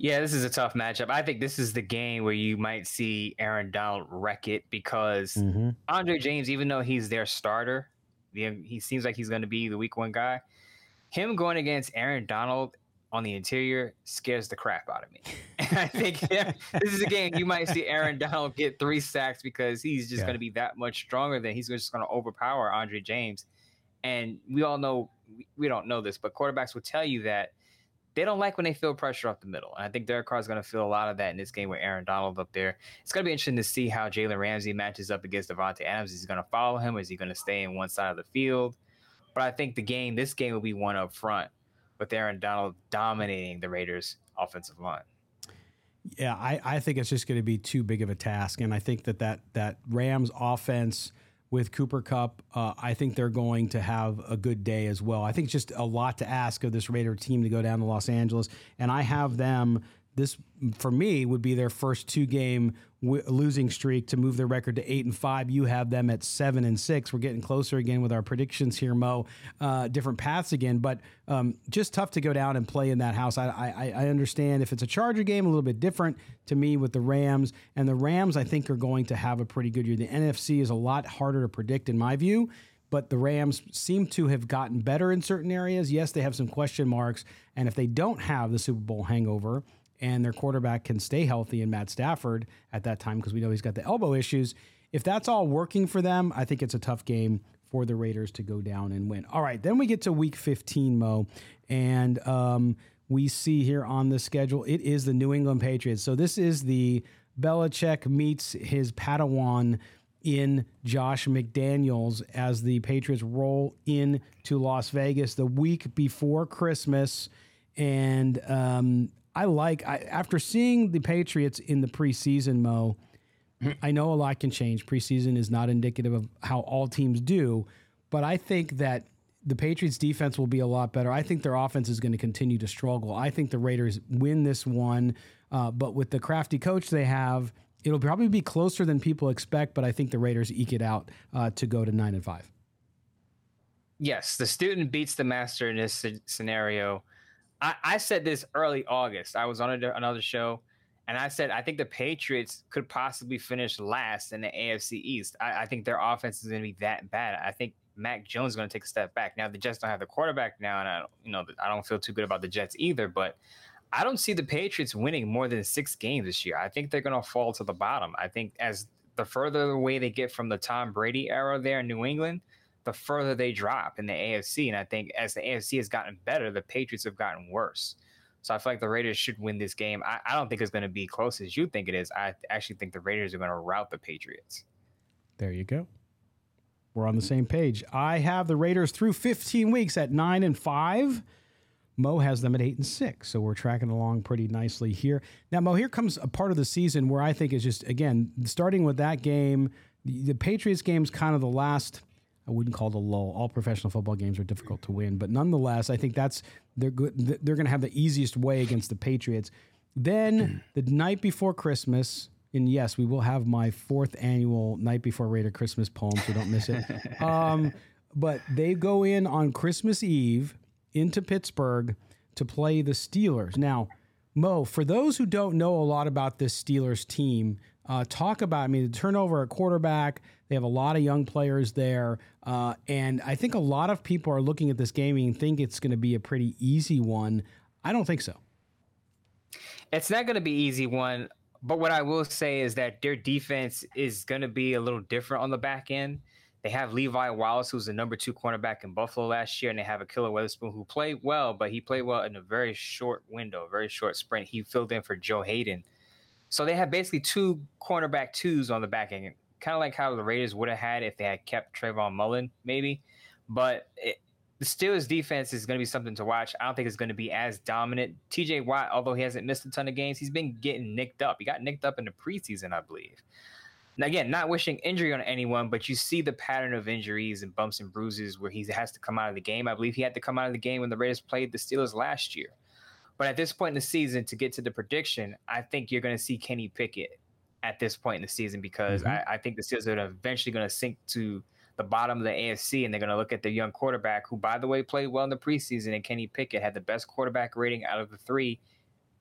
Yeah, this is a tough matchup. I think this is the game where you might see Aaron Donald wreck it because mm-hmm. Andre James, even though he's their starter, he seems like he's going to be the week one guy. Him going against Aaron Donald on the interior scares the crap out of me. I think yeah, this is a game you might see Aaron Donald get three sacks because he's just yeah. going to be that much stronger than he's just going to overpower Andre James. And we all know we don't know this, but quarterbacks will tell you that they don't like when they feel pressure up the middle. And I think Derek Carr is going to feel a lot of that in this game with Aaron Donald up there. It's going to be interesting to see how Jalen Ramsey matches up against Davante Adams. Is he going to follow him? Or is he going to stay in one side of the field? But I think the game, this game will be one up front with Aaron Donald dominating the Raiders' offensive line. Yeah, I, I think it's just going to be too big of a task. And I think that that, that Rams offense – with Cooper Kupp, Uh, I think they're going to have a good day as well. I think it's just a lot to ask of this Raider team to go down to Los Angeles, and I have them this for me would be their first two game w- losing streak to move their record to eight and five. You have them at seven and six. We're getting closer again with our predictions here, Mo. Uh, different paths again, but um, just tough to go down and play in that house. I, I, I understand if it's a Charger game, a little bit different to me with the Rams, and the Rams I think are going to have a pretty good year. The NFC is a lot harder to predict in my view but the Rams seem to have gotten better in certain areas. Yes, they have some question marks. And if they don't have the Super Bowl hangover, and their quarterback can stay healthy in Matt Stafford at that time because we know he's got the elbow issues. If that's all working for them, I think it's a tough game for the Raiders to go down and win. All right, then we get to week 15, Mo, and um, we see here on the schedule it is the New England Patriots. So this is the Belichick meets his Padawan in Josh McDaniels as the Patriots roll in to Las Vegas the week before Christmas. And um, I like I, after seeing the Patriots in the preseason, Mo. I know a lot can change. Preseason is not indicative of how all teams do, but I think that the Patriots defense will be a lot better. I think their offense is going to continue to struggle. I think the Raiders win this one, uh, but with the crafty coach they have, it'll probably be closer than people expect. But I think the Raiders eke it out uh, to go to nine and five. Yes, the student beats the master in this scenario. I, I said this early August. I was on a, another show, and I said I think the Patriots could possibly finish last in the AFC East. I, I think their offense is going to be that bad. I think Mac Jones is going to take a step back. Now the Jets don't have the quarterback now, and I you know I don't feel too good about the Jets either. But I don't see the Patriots winning more than six games this year. I think they're going to fall to the bottom. I think as the further away they get from the Tom Brady era there in New England, the further they drop in the AFC. And I think as the AFC has gotten better, the Patriots have gotten worse. So I feel like the Raiders should win this game. I, I don't think it's going to be close as you think it is. I actually think the Raiders are going to rout the Patriots. There you go. We're on the mm-hmm. same page. I have the Raiders through 15 weeks at nine and five. Mo has them at eight and six. So we're tracking along pretty nicely here. Now, Mo, here comes a part of the season where I think is just, again, starting with that game, the, the Patriots game's kind of the last I wouldn't call it a lull. All professional football games are difficult to win, but nonetheless, I think that's they're good. They're going to have the easiest way against the Patriots. Then the night before Christmas, and yes, we will have my fourth annual night before Raider Christmas poem, so don't miss it. Um, but they go in on Christmas Eve into Pittsburgh to play the Steelers. Now, Mo, for those who don't know a lot about this Steelers team, uh, talk about, I mean, the turnover at quarterback, they have a lot of young players there. Uh, and I think a lot of people are looking at this game and think it's going to be a pretty easy one. I don't think so. It's not going to be easy one, but what I will say is that their defense is going to be a little different on the back end. They have Levi Wallace, who's the number two cornerback in Buffalo last year, and they have Ahkello Witherspoon, who played well, but he played well in a very short window, a very short sprint. He filled in for Joe Haden. So they have basically two cornerback twos on the back end, kind of like how the Raiders would have had if they had kept Trayvon Mullen, maybe. But it, the Steelers defense is going to be something to watch. I don't think it's going to be as dominant. TJ Watt, although he hasn't missed a ton of games, he's been getting nicked up. He got nicked up in the preseason, I believe. And again, not wishing injury on anyone, but you see the pattern of injuries and bumps and bruises where he has to come out of the game. I believe he had to come out of the game when the Raiders played the Steelers last year. But at this point in the season, to get to the prediction, I think you're going to see Kenny Pickett at this point in the season because mm-hmm. I, I, think the Steelers are eventually going to sink to the bottom of the AFC and they're going to look at the young quarterback who, by the way, played well in the preseason. And Kenny Pickett had the best quarterback rating out of the three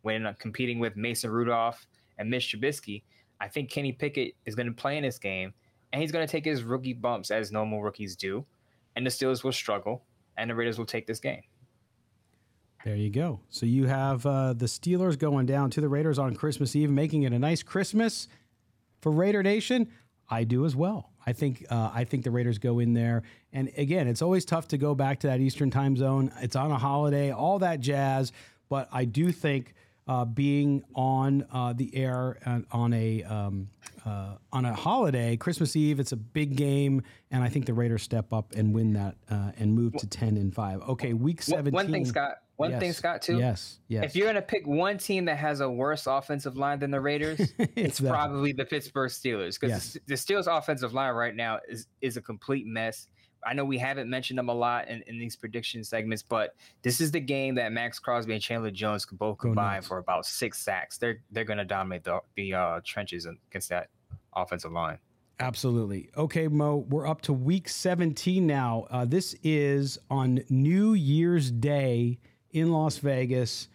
when competing with Mason Rudolph and Mitch Trubisky. I think Kenny Pickett is going to play in this game and he's going to take his rookie bumps as normal rookies do. And the Steelers will struggle and the Raiders will take this game. There you go. So you have uh, the Steelers going down to the Raiders on Christmas Eve, making it a nice Christmas for Raider Nation. I do as well. I think uh, I think the Raiders go in there, and again, it's always tough to go back to that Eastern Time Zone. It's on a holiday, all that jazz. But I do think uh, being on uh, the air on a um, uh, on a holiday, Christmas Eve. It's a big game, and I think the Raiders step up and win that uh, and move to ten and five. Okay, week seventeen. One thing, Scott. One yes. thing, Scott, too. Yes, yes. If you're going to pick one team that has a worse offensive line than the Raiders, it's, it's probably the Pittsburgh Steelers because yes. the, Steelers' offensive line right now is is a complete mess. I know we haven't mentioned them a lot in, in these prediction segments, but this is the game that Maxx Crosby and Chandler Jones could both combine for about six sacks. They're they're going to dominate the the uh, trenches against that offensive line. Absolutely. Okay, Mo, we're up to week 17 now. Uh, this is on New Year's Day in Las Vegas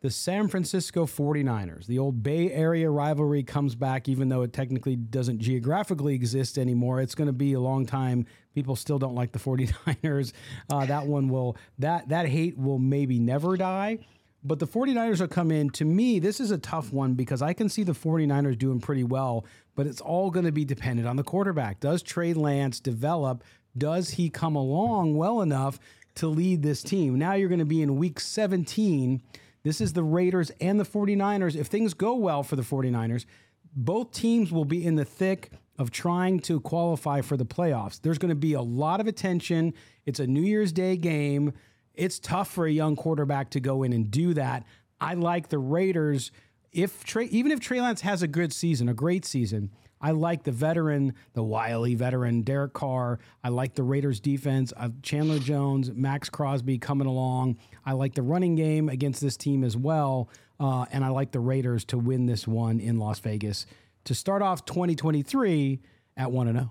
the San Francisco 49ers. The old Bay Area rivalry comes back, even though it technically doesn't geographically exist anymore. It's going to be a long time. People still don't like the 49ers. Uh, that one will, that, that hate will maybe never die. But the 49ers will come in. To me, this is a tough one because I can see the 49ers doing pretty well, but it's all going to be dependent on the quarterback. Does Trey Lance develop? Does he come along well enough to lead this team? Now you're going to be in week 17 this is the Raiders and the 49ers. If things go well for the 49ers, both teams will be in the thick of trying to qualify for the playoffs. There's going to be a lot of attention. It's a New Year's Day game. It's tough for a young quarterback to go in and do that. I like the Raiders. If Trey, even if Trey Lance has a good season, a great season, I like the veteran, the wily veteran, Derek Carr. I like the Raiders defense. Uh, Chandler Jones, Maxx Crosby coming along. I like the running game against this team as well. Uh, and I like the Raiders to win this one in Las Vegas to start off 2023 at 1 0.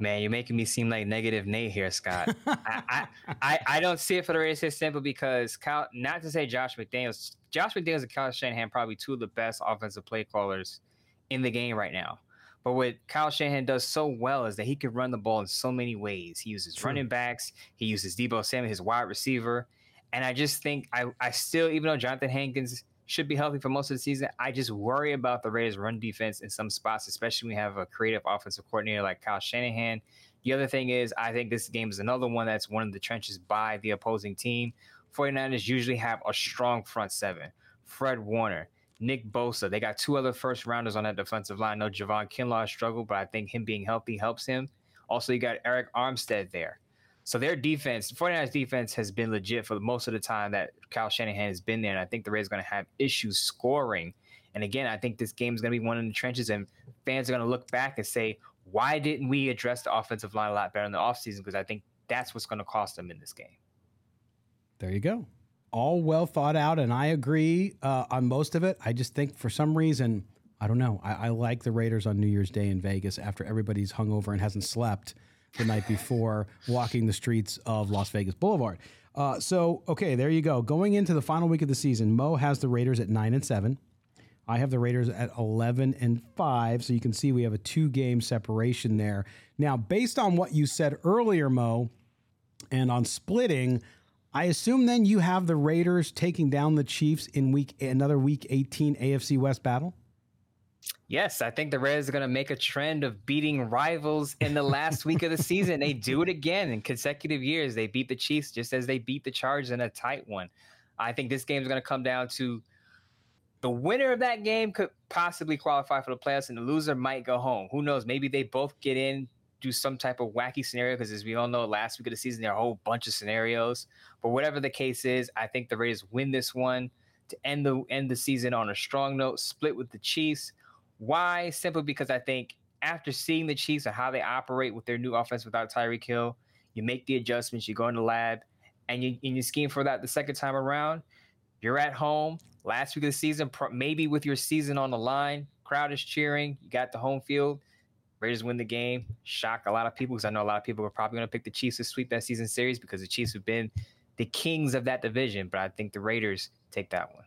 Man, you're making me seem like negative Nate here, Scott. I, I, I, I, don't see it for the Raiders this simple because Kyle, not to say Josh McDaniels, Josh McDaniels and Kyle Shanahan probably two of the best offensive play callers in the game right now. But what Kyle Shanahan does so well is that he can run the ball in so many ways. He uses True. running backs, he uses Deebo Samuel, his wide receiver. And I just think I, I still, even though Jonathan Hankins should be healthy for most of the season, I just worry about the Raiders' run defense in some spots, especially when we have a creative offensive coordinator like Kyle Shanahan. The other thing is, I think this game is another one that's one of the trenches by the opposing team. 49ers usually have a strong front seven. Fred Warner, Nick Bosa. They got two other first rounders on that defensive line. No Javon Kinlaw struggled, but I think him being healthy helps him. Also, you got Arik Armstead there. So their defense, 49ers defense has been legit for most of the time that Kyle Shanahan has been there. And I think the Rays are going to have issues scoring. And again, I think this game is going to be one in the trenches, and fans are going to look back and say, why didn't we address the offensive line a lot better in the offseason? Because I think that's what's going to cost them in this game. There you go all well thought out, and I agree uh, on most of it. I just think for some reason, I don't know. I, I, like the Raiders on New Year's Day in Vegas after everybody's hungover and hasn't slept the night before walking the streets of Las Vegas Boulevard. Uh, so okay, there you go. Going into the final week of the season, Mo has the Raiders at nine and seven. I have the Raiders at eleven and five. So you can see we have a two game separation there. Now, based on what you said earlier, Mo, and on splitting, I assume then you have the Raiders taking down the Chiefs in week another week eighteen AFC West battle. Yes, I think the Raiders are going to make a trend of beating rivals in the last week of the season. They do it again in consecutive years. They beat the Chiefs just as they beat the Chargers in a tight one. I think this game is going to come down to the winner of that game could possibly qualify for the playoffs, and the loser might go home. Who knows? Maybe they both get in, do some type of wacky scenario because, as we all know, last week of the season there are a whole bunch of scenarios. But whatever the case is, I think the Raiders win this one to end the end the season on a strong note, split with the Chiefs. Why? Simply because I think after seeing the Chiefs and how they operate with their new offense without Tyreek Hill, you make the adjustments, you go in the lab, and you and you scheme for that the second time around. You're at home, last week of the season, maybe with your season on the line, crowd is cheering, you got the home field. Raiders win the game, shock a lot of people because I know a lot of people are probably going to pick the Chiefs to sweep that season series because the Chiefs have been the kings of that division. But I think the Raiders take that one.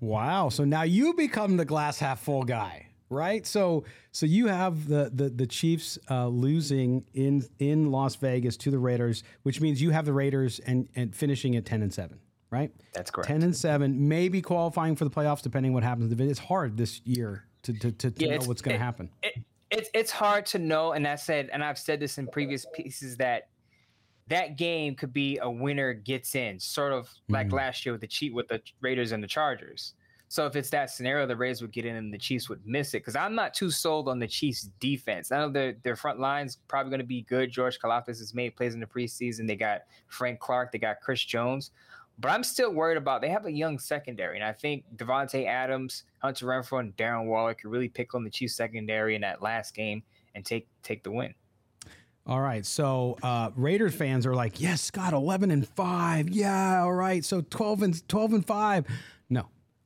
Wow! So now you become the glass half full guy right? So so you have the the the Chiefs uh, losing in in Las Vegas to the Raiders, which means you have the Raiders and and finishing at ten and seven, right? That's correct. Ten and seven, maybe qualifying for the playoffs, depending what happens. It's hard this year to to to, to yeah, know what's going to happen. It, it's it's hard to know, and I said, and I've said this in previous pieces that that game could be a winner gets in, sort of like mm-hmm. last year with the cheat with the Raiders and the Chargers so if it's that scenario, the Raiders would get in and the Chiefs would miss it. Because I'm not too sold on the Chiefs defense. I know their their front line's probably going to be good. George Karlaftis has made plays in the preseason. They got Frank Clark. They got Chris Jones. But I'm still worried about they have a young secondary. And I think Davante Adams, Hunter Renfrow, and Darren Waller could really pick on the Chiefs secondary in that last game and take take the win. All right. So uh, Raiders fans are like, yes, Scott, 11 and 5. Yeah, all right. So 12 and 12 and 5.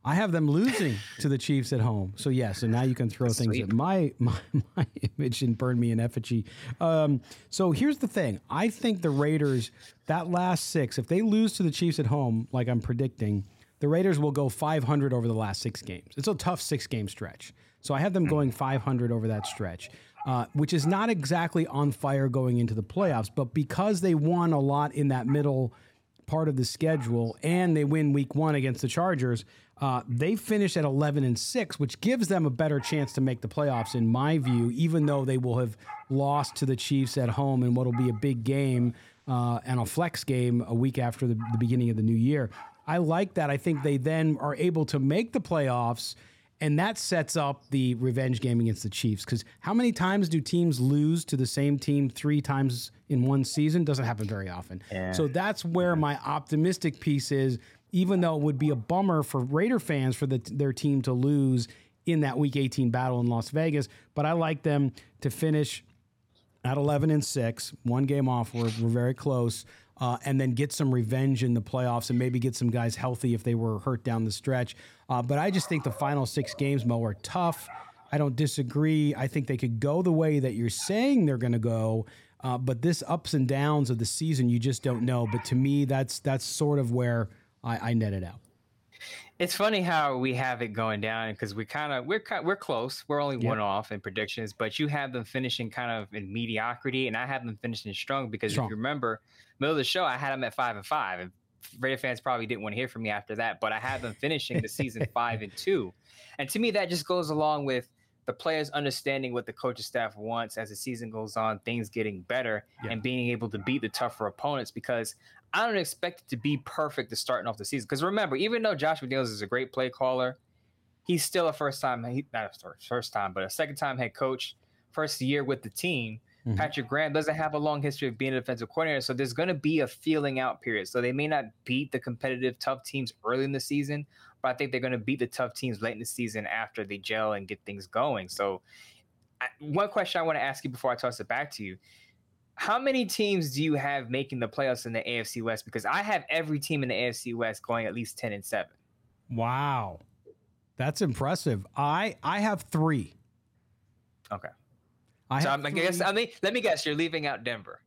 I have them losing to the Chiefs at home. So yes, yeah, so now you can throw things at my, my my image and burn me in effigy. Um, so here's the thing: I think the Raiders that last six, if they lose to the Chiefs at home, like I'm predicting, the Raiders will go 500 over the last six games. It's a tough six game stretch. So I have them going 500 over that stretch. Uh, which is not exactly on fire going into the playoffs, but because they won a lot in that middle part of the schedule and they win week one against the Chargers, uh, they finish at 11 and 6, which gives them a better chance to make the playoffs, in my view, even though they will have lost to the Chiefs at home in what will be a big game uh, and a flex game a week after the, the beginning of the new year. I like that. I think they then are able to make the playoffs and that sets up the revenge game against the Chiefs. Because how many times do teams lose to the same team three times in one season? Doesn't happen very often. Yeah. So that's where my optimistic piece is. Even though it would be a bummer for Raider fans for the, their team to lose in that Week 18 battle in Las Vegas, but I like them to finish at 11 and six, one game off. We're, we're very close uh, and then get some revenge in the playoffs and maybe get some guys healthy if they were hurt down the stretch. Uh, but I just think the final six games, Mo, are tough. I don't disagree. I think they could go the way that you're saying they're going to go. Uh, but this ups and downs of the season, you just don't know. But to me, that's that's sort of where I, I net it out. It's funny how we have it going down because we kind of we're we're close. We're only one off in predictions, but you have them finishing kind of in mediocrity, and I have them finishing strong because strong. if you remember, middle of the show, I had them at five and five, and Raider fans probably didn't want to hear from me after that. But I had them finishing the season five and two, and to me, that just goes along with the players understanding what the coaching staff wants as the season goes on, things getting better, yeah. and being able to beat the tougher opponents. Because I don't expect it to be perfect to starting off the season. Because remember, even though Josh McDaniels is a great play caller, he's still a first time, not a first time, but a second time head coach, first year with the team. Mm-hmm. Patrick Graham doesn't have a long history of being a defensive coordinator, so there's going to be a feeling out period. So they may not beat the competitive, tough teams early in the season, but I think they're going to beat the tough teams late in the season after they gel and get things going. So, I, one question I want to ask you before I toss it back to you: How many teams do you have making the playoffs in the AFC West? Because I have every team in the AFC West going at least ten and seven. Wow, that's impressive. I I have three. Okay. I so I'm, guess I mean, let me guess. You're leaving out Denver.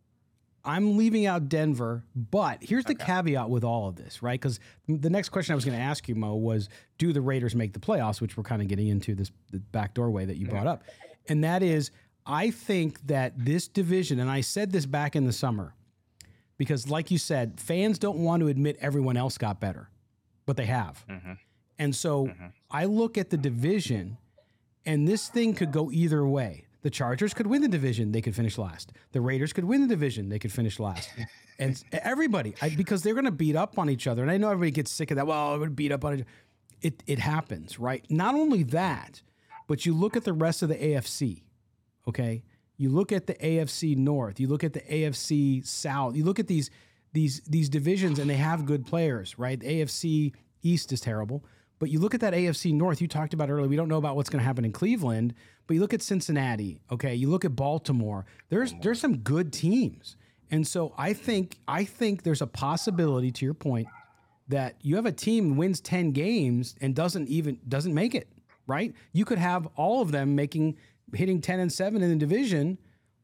I'm leaving out Denver, but here's the caveat with all of this, right? Because the next question I was going to ask you, Mo, was do the Raiders make the playoffs? Which we're kind of getting into this the back doorway that you mm-hmm. brought up, and that is, I think that this division, and I said this back in the summer, because like you said, fans don't want to admit everyone else got better, but they have, mm-hmm. and so mm-hmm. I look at the division, and this thing could go either way. The Chargers could win the division; they could finish last. The Raiders could win the division; they could finish last. and everybody, I, because they're going to beat up on each other. And I know everybody gets sick of that. Well, it would beat up on each. It it happens, right? Not only that, but you look at the rest of the AFC. Okay, you look at the AFC North. You look at the AFC South. You look at these these these divisions, and they have good players, right? The AFC East is terrible. But you look at that AFC North, you talked about earlier, we don't know about what's going to happen in Cleveland, but you look at Cincinnati, okay? You look at Baltimore. There's there's some good teams. And so I think I think there's a possibility to your point that you have a team wins 10 games and doesn't even doesn't make it, right? You could have all of them making hitting 10 and 7 in the division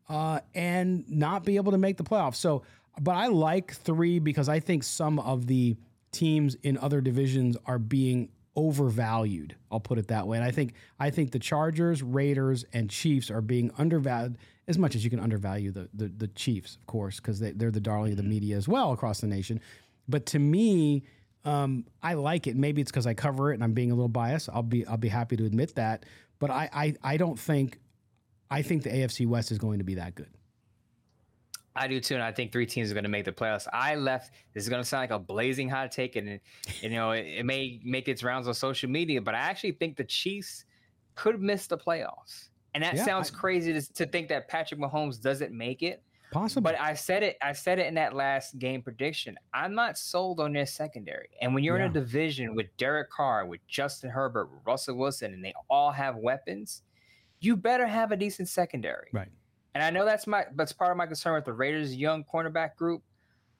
uh, and not be able to make the playoffs. So, but I like 3 because I think some of the teams in other divisions are being overvalued. I'll put it that way. And I think I think the Chargers, Raiders, and Chiefs are being undervalued as much as you can undervalue the the, the Chiefs, of course, because they, they're the darling of the media as well across the nation. But to me, um, I like it. Maybe it's because I cover it and I'm being a little biased. I'll be I'll be happy to admit that. But I I, I don't think I think the AFC West is going to be that good. I do too, and I think three teams are going to make the playoffs. I left. This is going to sound like a blazing hot take, and you know it, it may make its rounds on social media, but I actually think the Chiefs could miss the playoffs. And that Yeah, sounds I- crazy to, to think that Patrick Mahomes doesn't make it. Possible. But I said it. I said it in that last game prediction. I'm not sold on their secondary. And when you're in a division with Derek Carr, with Justin Herbert, Russell Wilson, and they all have weapons, you better have a decent secondary. Right. And I know that's my that's part of my concern with the Raiders' young cornerback group.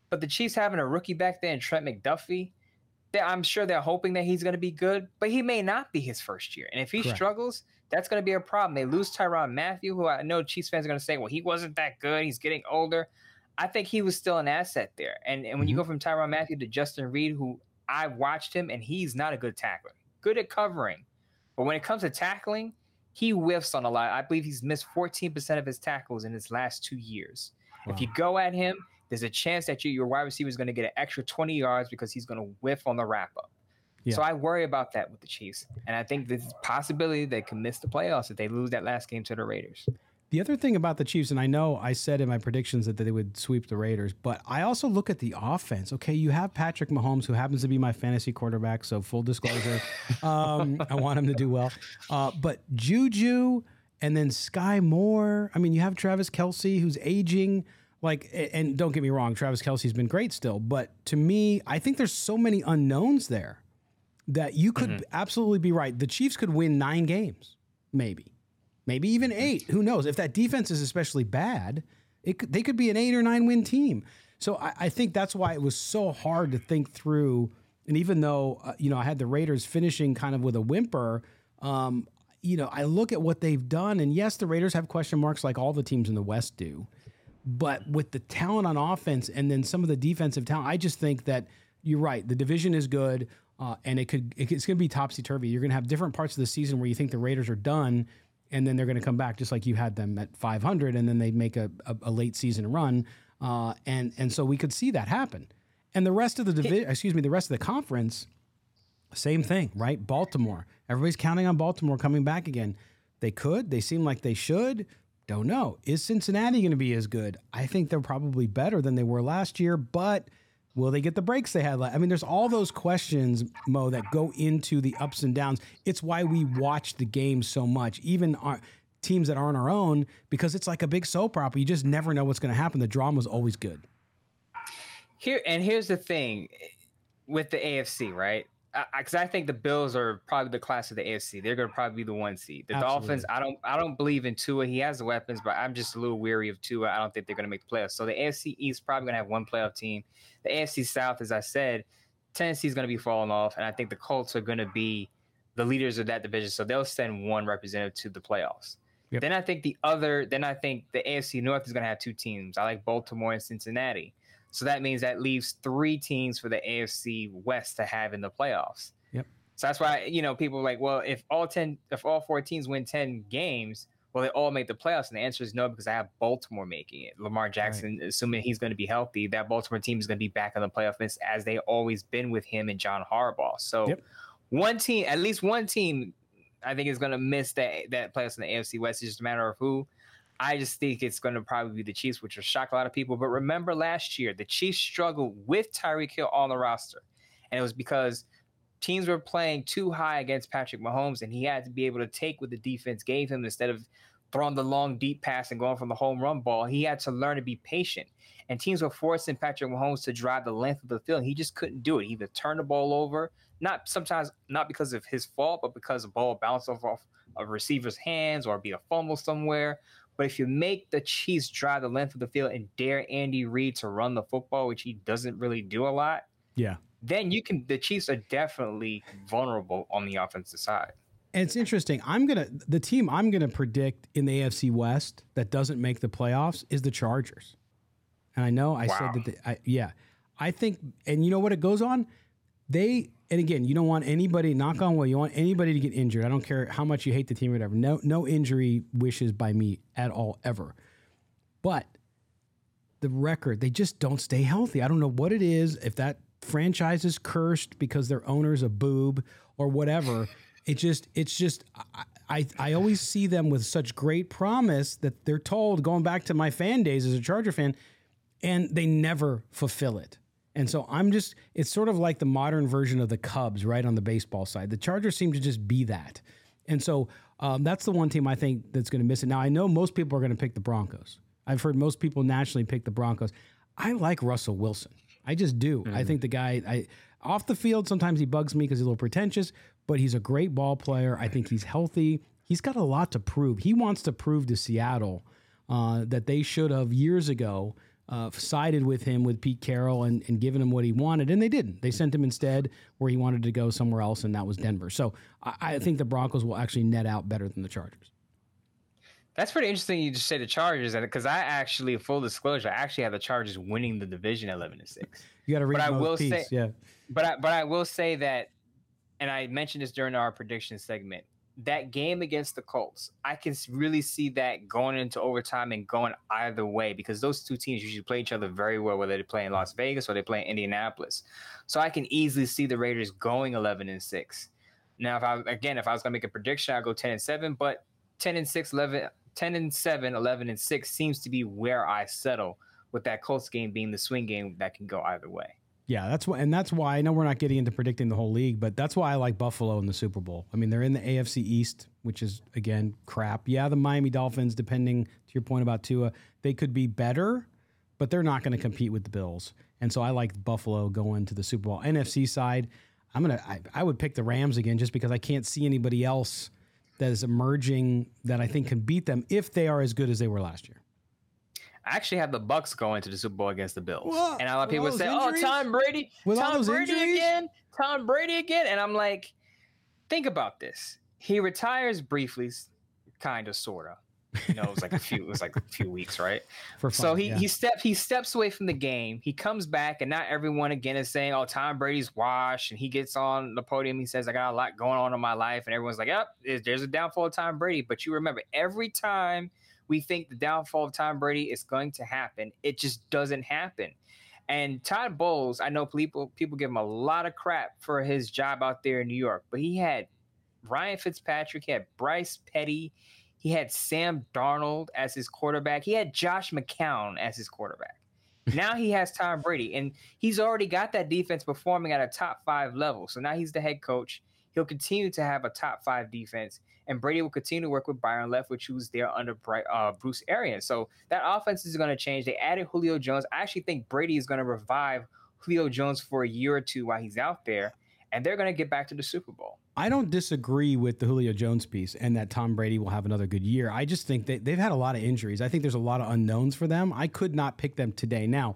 But the Chiefs having a rookie back there, and Trent McDuffie, they- I'm sure they're hoping that he's going to be good, but he may not be his first year. And if he Correct. struggles, that's going to be a problem. They lose Tyrann Mathieu, who I know Chiefs fans are going to say, well, he wasn't that good. He's getting older. I think he was still an asset there. And, and when you mm-hmm. go from Tyrann Mathieu to Justin Reid, who I watched him, and he's not a good tackler, good at covering. But when it comes to tackling, he whiffs on a lot. I believe he's missed 14% of his tackles in his last two years. If you go at him, there's a chance that you, your wide receiver is going to get an extra 20 yards because he's going to whiff on the wrap up. So I worry about that with the Chiefs. And I think there's a possibility they can miss the playoffs if they lose that last game to the Raiders. The other thing about the Chiefs, and I know I said in my predictions that they would sweep the Raiders, but I also look at the offense. Okay, you have Patrick Mahomes, who happens to be my fantasy quarterback, so full disclosure, um, I want him to do well. Uh, but Juju and then Skyy Moore. I mean, you have Travis Kelce, who's aging. Like, and don't get me wrong, Travis Kelce's been great still, but to me, I think there's so many unknowns there that you could absolutely be right. The Chiefs could win nine games, maybe maybe even eight. Who knows? If that defense is especially bad, it could, they could be an eight or nine win team. So I, I think that's why it was so hard to think through. And even though uh, you know I had the Raiders finishing kind of with a whimper, um, you know I look at what they've done, and yes, the Raiders have question marks like all the teams in the West do. But with the talent on offense and then some of the defensive talent, I just think that you're right. The division is good, uh, and it could it- it's going to be topsy turvy. You're going to have different parts of the season where you think the Raiders are done, and then they're going to come back just like you had them at 500, and then they make a, a, a late season run, uh, and and so we could see that happen. And the rest of the division, excuse me, the rest of the conference, same thing, right? Baltimore. Everybody's counting on Baltimore coming back again. They could. They seem like they should. Don't know. Is Cincinnati going to be as good? I think they're probably better than they were last year, but will they get the breaks they had? I mean, there's all those questions, Mo, that go into the ups and downs. It's why we watch the game so much, even our teams that aren't our own, because it's like a big soap opera. You just never know what's going to happen. The drama's always good. Here and here's the thing with the AFC, right? Because I, think the Bills are probably the class of the AFC. They're going to probably be the one seed. The Dolphins, I don't, I don't believe in Tua. He has the weapons, but I'm just a little weary of Tua. I don't think they're going to make the playoffs. So the AFC East is probably going to have one playoff team. The AFC South, as I said, Tennessee's going to be falling off, and I think the Colts are going to be the leaders of that division. So they'll send one representative to the playoffs. Yep. Then I think the other, then I think the AFC North is going to have two teams. I like Baltimore and Cincinnati. So that means that leaves three teams for the AFC West to have in the playoffs. Yep. So that's why you know people are like, well, if all ten, if all four teams win ten games, well, they all make the playoffs? And the answer is no, because I have Baltimore making it. Lamar Jackson, right. assuming he's going to be healthy, that Baltimore team is going to be back in the playoff list as they always been with him and John Harbaugh. So yep. one team, at least one team, I think is going to miss that that playoffs in the AFC West. It's just a matter of who. I just think it's going to probably be the Chiefs, which will shock a lot of people. But remember last year, the Chiefs struggled with Tyreek Hill on the roster. And it was because teams were playing too high against Patrick Mahomes, and he had to be able to take what the defense gave him instead of throwing the long, deep pass and going from the home run ball. He had to learn to be patient. And teams were forcing Patrick Mahomes to drive the length of the field. He just couldn't do it. He either turn the ball over, not sometimes not because of his fault, but because the ball bounced off, off a receiver's hands or be a fumble somewhere. But if you make the Chiefs drive the length of the field and dare Andy Reid to run the football, which he doesn't really do a lot, yeah, then you can. The Chiefs are definitely vulnerable on the offensive side. And it's interesting. I'm gonna the team I'm gonna predict in the AFC West that doesn't make the playoffs is the Chargers. And I know I wow. said that. The, I, yeah, I think, and you know what it goes on. They and again, you don't want anybody knock on wood. You want anybody to get injured. I don't care how much you hate the team or whatever. No, no injury wishes by me at all ever. But the record, they just don't stay healthy. I don't know what it is. If that franchise is cursed because their owner's a boob or whatever. It just, it's just, I, I, I, always see them with such great promise that they're told, going back to my fan days as a Charger fan, and they never fulfill it. And so I'm just, it's sort of like the modern version of the Cubs, right, on the baseball side. The Chargers seem to just be that. And so um, that's the one team I think that's going to miss it. Now, I know most people are going to pick the Broncos. I've heard most people nationally pick the Broncos. I like Russell Wilson. I just do. Mm-hmm. I think the guy, I off the field, sometimes he bugs me because he's a little pretentious, but he's a great ball player. I think he's healthy. He's got a lot to prove. He wants to prove to Seattle uh, that they should have years ago uh, sided with him with Pete Carroll and, and given him what he wanted, and they didn't. They sent him instead where he wanted to go somewhere else, and that was Denver. So I, I think the Broncos will actually net out better than the Chargers. That's pretty interesting. You just say the Chargers, and because I actually, full disclosure, I actually have the Chargers winning the division, eleven to six. You got to read. But I will piece, say, yeah. But I, but I will say that, and I mentioned this during our prediction segment. That game against the Colts, I can really see that going into overtime and going either way because those two teams usually play each other very well, whether they play in Las Vegas or they play in Indianapolis. So I can easily see the Raiders going eleven and six. Now, if I again, if I was going to make a prediction, I'd go ten and seven, but 10 and 6, 11, 10 and 7, 11 and 6 seems to be where I settle with that Colts game being the swing game that can go either way. Yeah, that's why, and that's why I know we're not getting into predicting the whole league, but that's why I like Buffalo in the Super Bowl. I mean, they're in the AFC East, which is again crap. Yeah, the Miami Dolphins, depending to your point about Tua, they could be better, but they're not going to compete with the Bills. And so I like Buffalo going to the Super Bowl. NFC side, I'm gonna I, I would pick the Rams again just because I can't see anybody else that is emerging that I think can beat them if they are as good as they were last year. I actually have the Bucs going to the Super Bowl against the Bills, and a lot of people say, injuries? "Oh, Tom Brady, With Tom Brady injuries? again, Tom Brady again," and I'm like, think about this. He retires briefly, kind of, sort of. You know, it was like a few, it was like a few weeks, right? Fun, so he yeah. he steps he steps away from the game. He comes back, and not everyone again is saying, "Oh, Tom Brady's washed." And he gets on the podium. He says, "I got a lot going on in my life," and everyone's like, "Yep, there's a downfall of Tom Brady." But you remember, every time we think the downfall of Tom Brady is going to happen, it just doesn't happen. And Todd Bowles, I know people people give him a lot of crap for his job out there in New York, but he had Ryan Fitzpatrick, he had Bryce Petty, he had Sam Darnold as his quarterback. He had Josh McCown as his quarterback. now he has Tom Brady, and he's already got that defense performing at a top five level. So now he's the head coach. He'll continue to have a top five defense, and Brady will continue to work with Byron Leftwich, who's there under uh, Bruce Arians. So that offense is going to change. They added Julio Jones. I actually think Brady is going to revive Julio Jones for a year or two while he's out there, and they're going to get back to the Super Bowl. I don't disagree with the Julio Jones piece and that Tom Brady will have another good year. I just think that they've had a lot of injuries. I think there's a lot of unknowns for them. I could not pick them today. Now,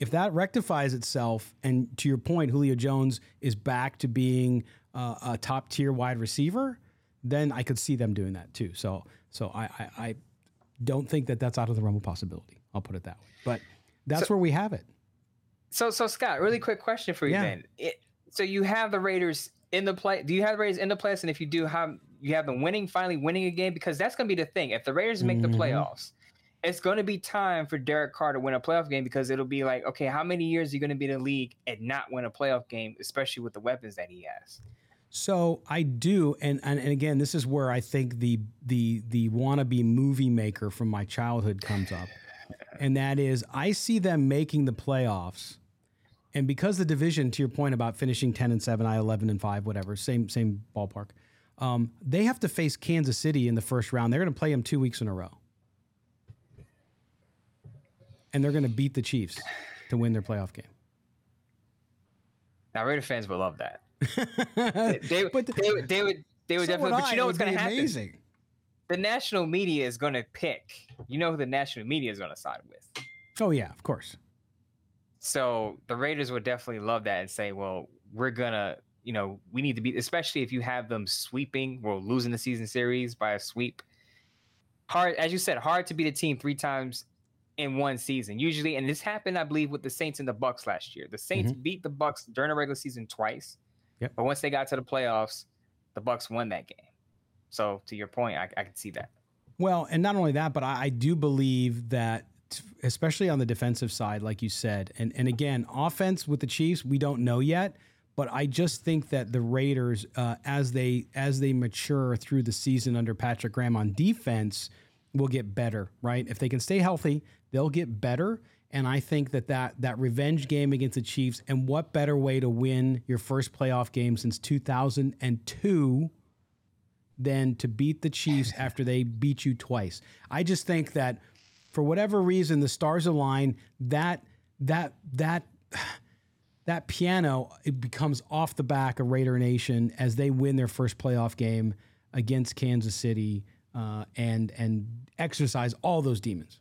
if that rectifies itself, and to your point, Julio Jones is back to being uh, a top tier wide receiver, then I could see them doing that too. So So I, I, I don't think that that's out of the realm of possibility. I'll put it that way. But that's so, where we have it. So, so Scott, really quick question for you yeah. then. It, so you have the Raiders in the play. Do you have the Raiders in the playoffs? And if you do, how you have them winning, finally winning a game? Because that's going to be the thing. If the Raiders make mm-hmm. the playoffs, it's going to be time for Derek Carr to win a playoff game because it'll be like, okay, how many years are you going to be in the league and not win a playoff game, especially with the weapons that he has? So I do, and, and and again, this is where I think the the the wannabe movie maker from my childhood comes up, and that is I see them making the playoffs, and because the division, to your point about finishing ten and seven, I eleven and five, whatever, same same ballpark. Um, they have to face Kansas City in the first round. They're going to play them two weeks in a row, and they're going to beat the Chiefs to win their playoff game. Now, Raider fans will love that they, but the, they, would they would they would so definitely. Would but you know what's going to happen? Amazing. The national media is going to pick. You know who the national media is going to side with. Oh yeah, of course. So the Raiders would definitely love that and say, "Well, we're gonna, you know, we need to be, especially if you have them sweeping, or losing the season series by a sweep. Hard, as you said, hard to beat a team three times in one season. Usually, and this happened, I believe, with the Saints and the Bucs last year. The Saints mm-hmm. beat the Bucs during the regular season twice. Yep. But once they got to the playoffs, the Bucs won that game. So to your point, I, I can see that. Well, and not only that, but I, I do believe that especially on the defensive side, like you said, and and again, offense with the Chiefs, we don't know yet. But I just think that the Raiders, uh, as they as they mature through the season under Patrick Graham on defense, will get better. Right? If they can stay healthy, they'll get better. And I think that, that that revenge game against the Chiefs, and what better way to win your first playoff game since 2002 than to beat the Chiefs after they beat you twice? I just think that for whatever reason, the stars align. That that that that piano it becomes off the back of Raider Nation as they win their first playoff game against Kansas City uh, and and exercise all those demons.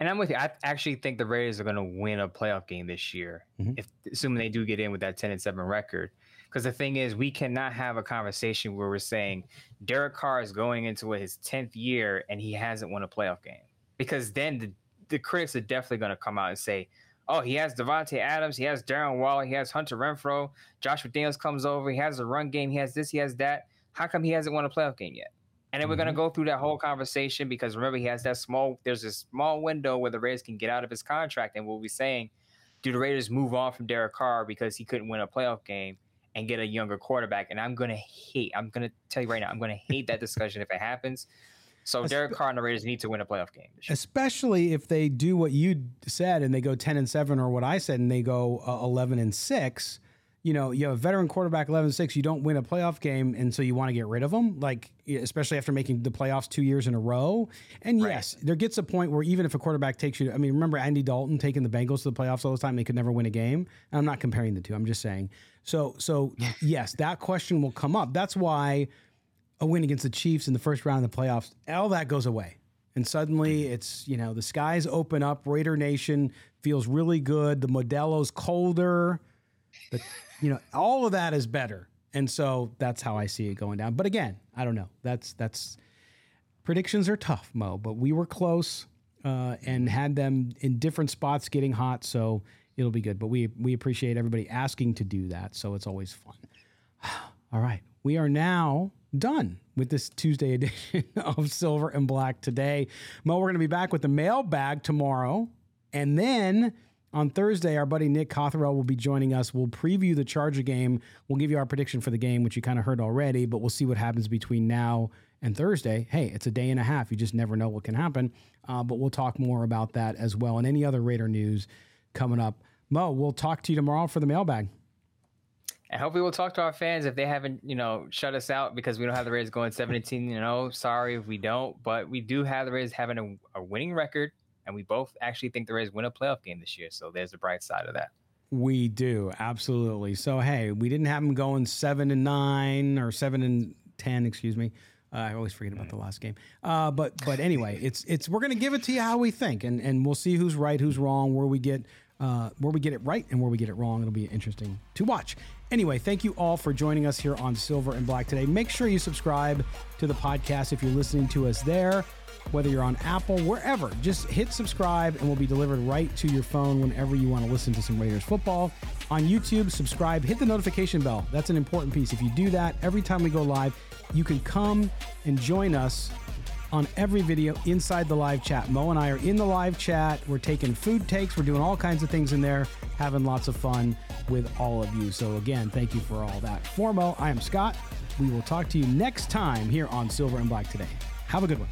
And I'm with you. I actually think the Raiders are going to win a playoff game this year, mm-hmm. if assuming they do get in with that 10 and 7 record. Because the thing is, we cannot have a conversation where we're saying Derek Carr is going into his 10th year and he hasn't won a playoff game. Because then the, the critics are definitely going to come out and say, oh, he has Davante Adams, he has Darren Waller, he has Hunter Renfrow, Josh McDaniels comes over, he has a run game, he has this, he has that. How come he hasn't won a playoff game yet? And then we're gonna mm-hmm. go through that whole conversation because remember he has that small. There's a small window where the Raiders can get out of his contract, and we'll be saying, do the Raiders move on from Derek Carr because he couldn't win a playoff game and get a younger quarterback? And I'm gonna hate. I'm gonna tell you right now. I'm gonna hate that discussion if it happens. So Derek Carr and the Raiders need to win a playoff game, especially if they do what you said and they go ten and seven, or what I said and they go uh, eleven and six you know, you have a veteran quarterback 11-6, you don't win a playoff game, and so you want to get rid of them, like especially after making the playoffs two years in a row. And right. yes, there gets a point where even if a quarterback takes you, I mean, remember Andy Dalton taking the Bengals to the playoffs all the time, they could never win a game. And I'm not comparing the two. I'm just saying. So, so yes, that question will come up. That's why a win against the Chiefs in the first round of the playoffs, all that goes away. And suddenly mm-hmm. it's, you know, the skies open up. Raider Nation feels really good. The Modelo's colder. The you know, all of that is better. And so that's how I see it going down. But again, I don't know. That's that's predictions are tough, Mo. But we were close uh, and had them in different spots getting hot, so it'll be good. But we we appreciate everybody asking to do that, so it's always fun. All right, we are now done with this Tuesday edition of Silver and Black today. Mo, we're going to be back with the mailbag tomorrow, and then on Thursday, our buddy Nick Cothrel will be joining us. We'll preview the Charger game. We'll give you our prediction for the game, which you kind of heard already, but we'll see what happens between now and Thursday. Hey, it's a day and a half. You just never know what can happen. Uh, but we'll talk more about that as well and any other Raider news coming up. Mo, we'll talk to you tomorrow for the mailbag. And hopefully we'll talk to our fans if they haven't, you know, shut us out because we don't have the Raiders going 17 you know. Sorry if we don't, but we do have the Raiders having a, a winning record and we both actually think the Rays win a playoff game this year. So there's the bright side of that. We do absolutely. So hey, we didn't have them going seven and nine or seven and ten, excuse me. Uh, I always forget about the last game. Uh, but but anyway, it's it's we're gonna give it to you how we think, and and we'll see who's right, who's wrong, where we get uh, where we get it right and where we get it wrong. It'll be interesting to watch. Anyway, thank you all for joining us here on Silver and Black today. Make sure you subscribe to the podcast if you're listening to us there, whether you're on Apple, wherever. Just hit subscribe and we'll be delivered right to your phone whenever you want to listen to some Raiders football. On YouTube, subscribe, hit the notification bell. That's an important piece. If you do that, every time we go live, you can come and join us on every video inside the live chat. Mo and I are in the live chat. We're taking food takes. We're doing all kinds of things in there, having lots of fun with all of you. So, again, thank you for all that. For Mo, I am Scott. We will talk to you next time here on Silver and Black today. Have a good one.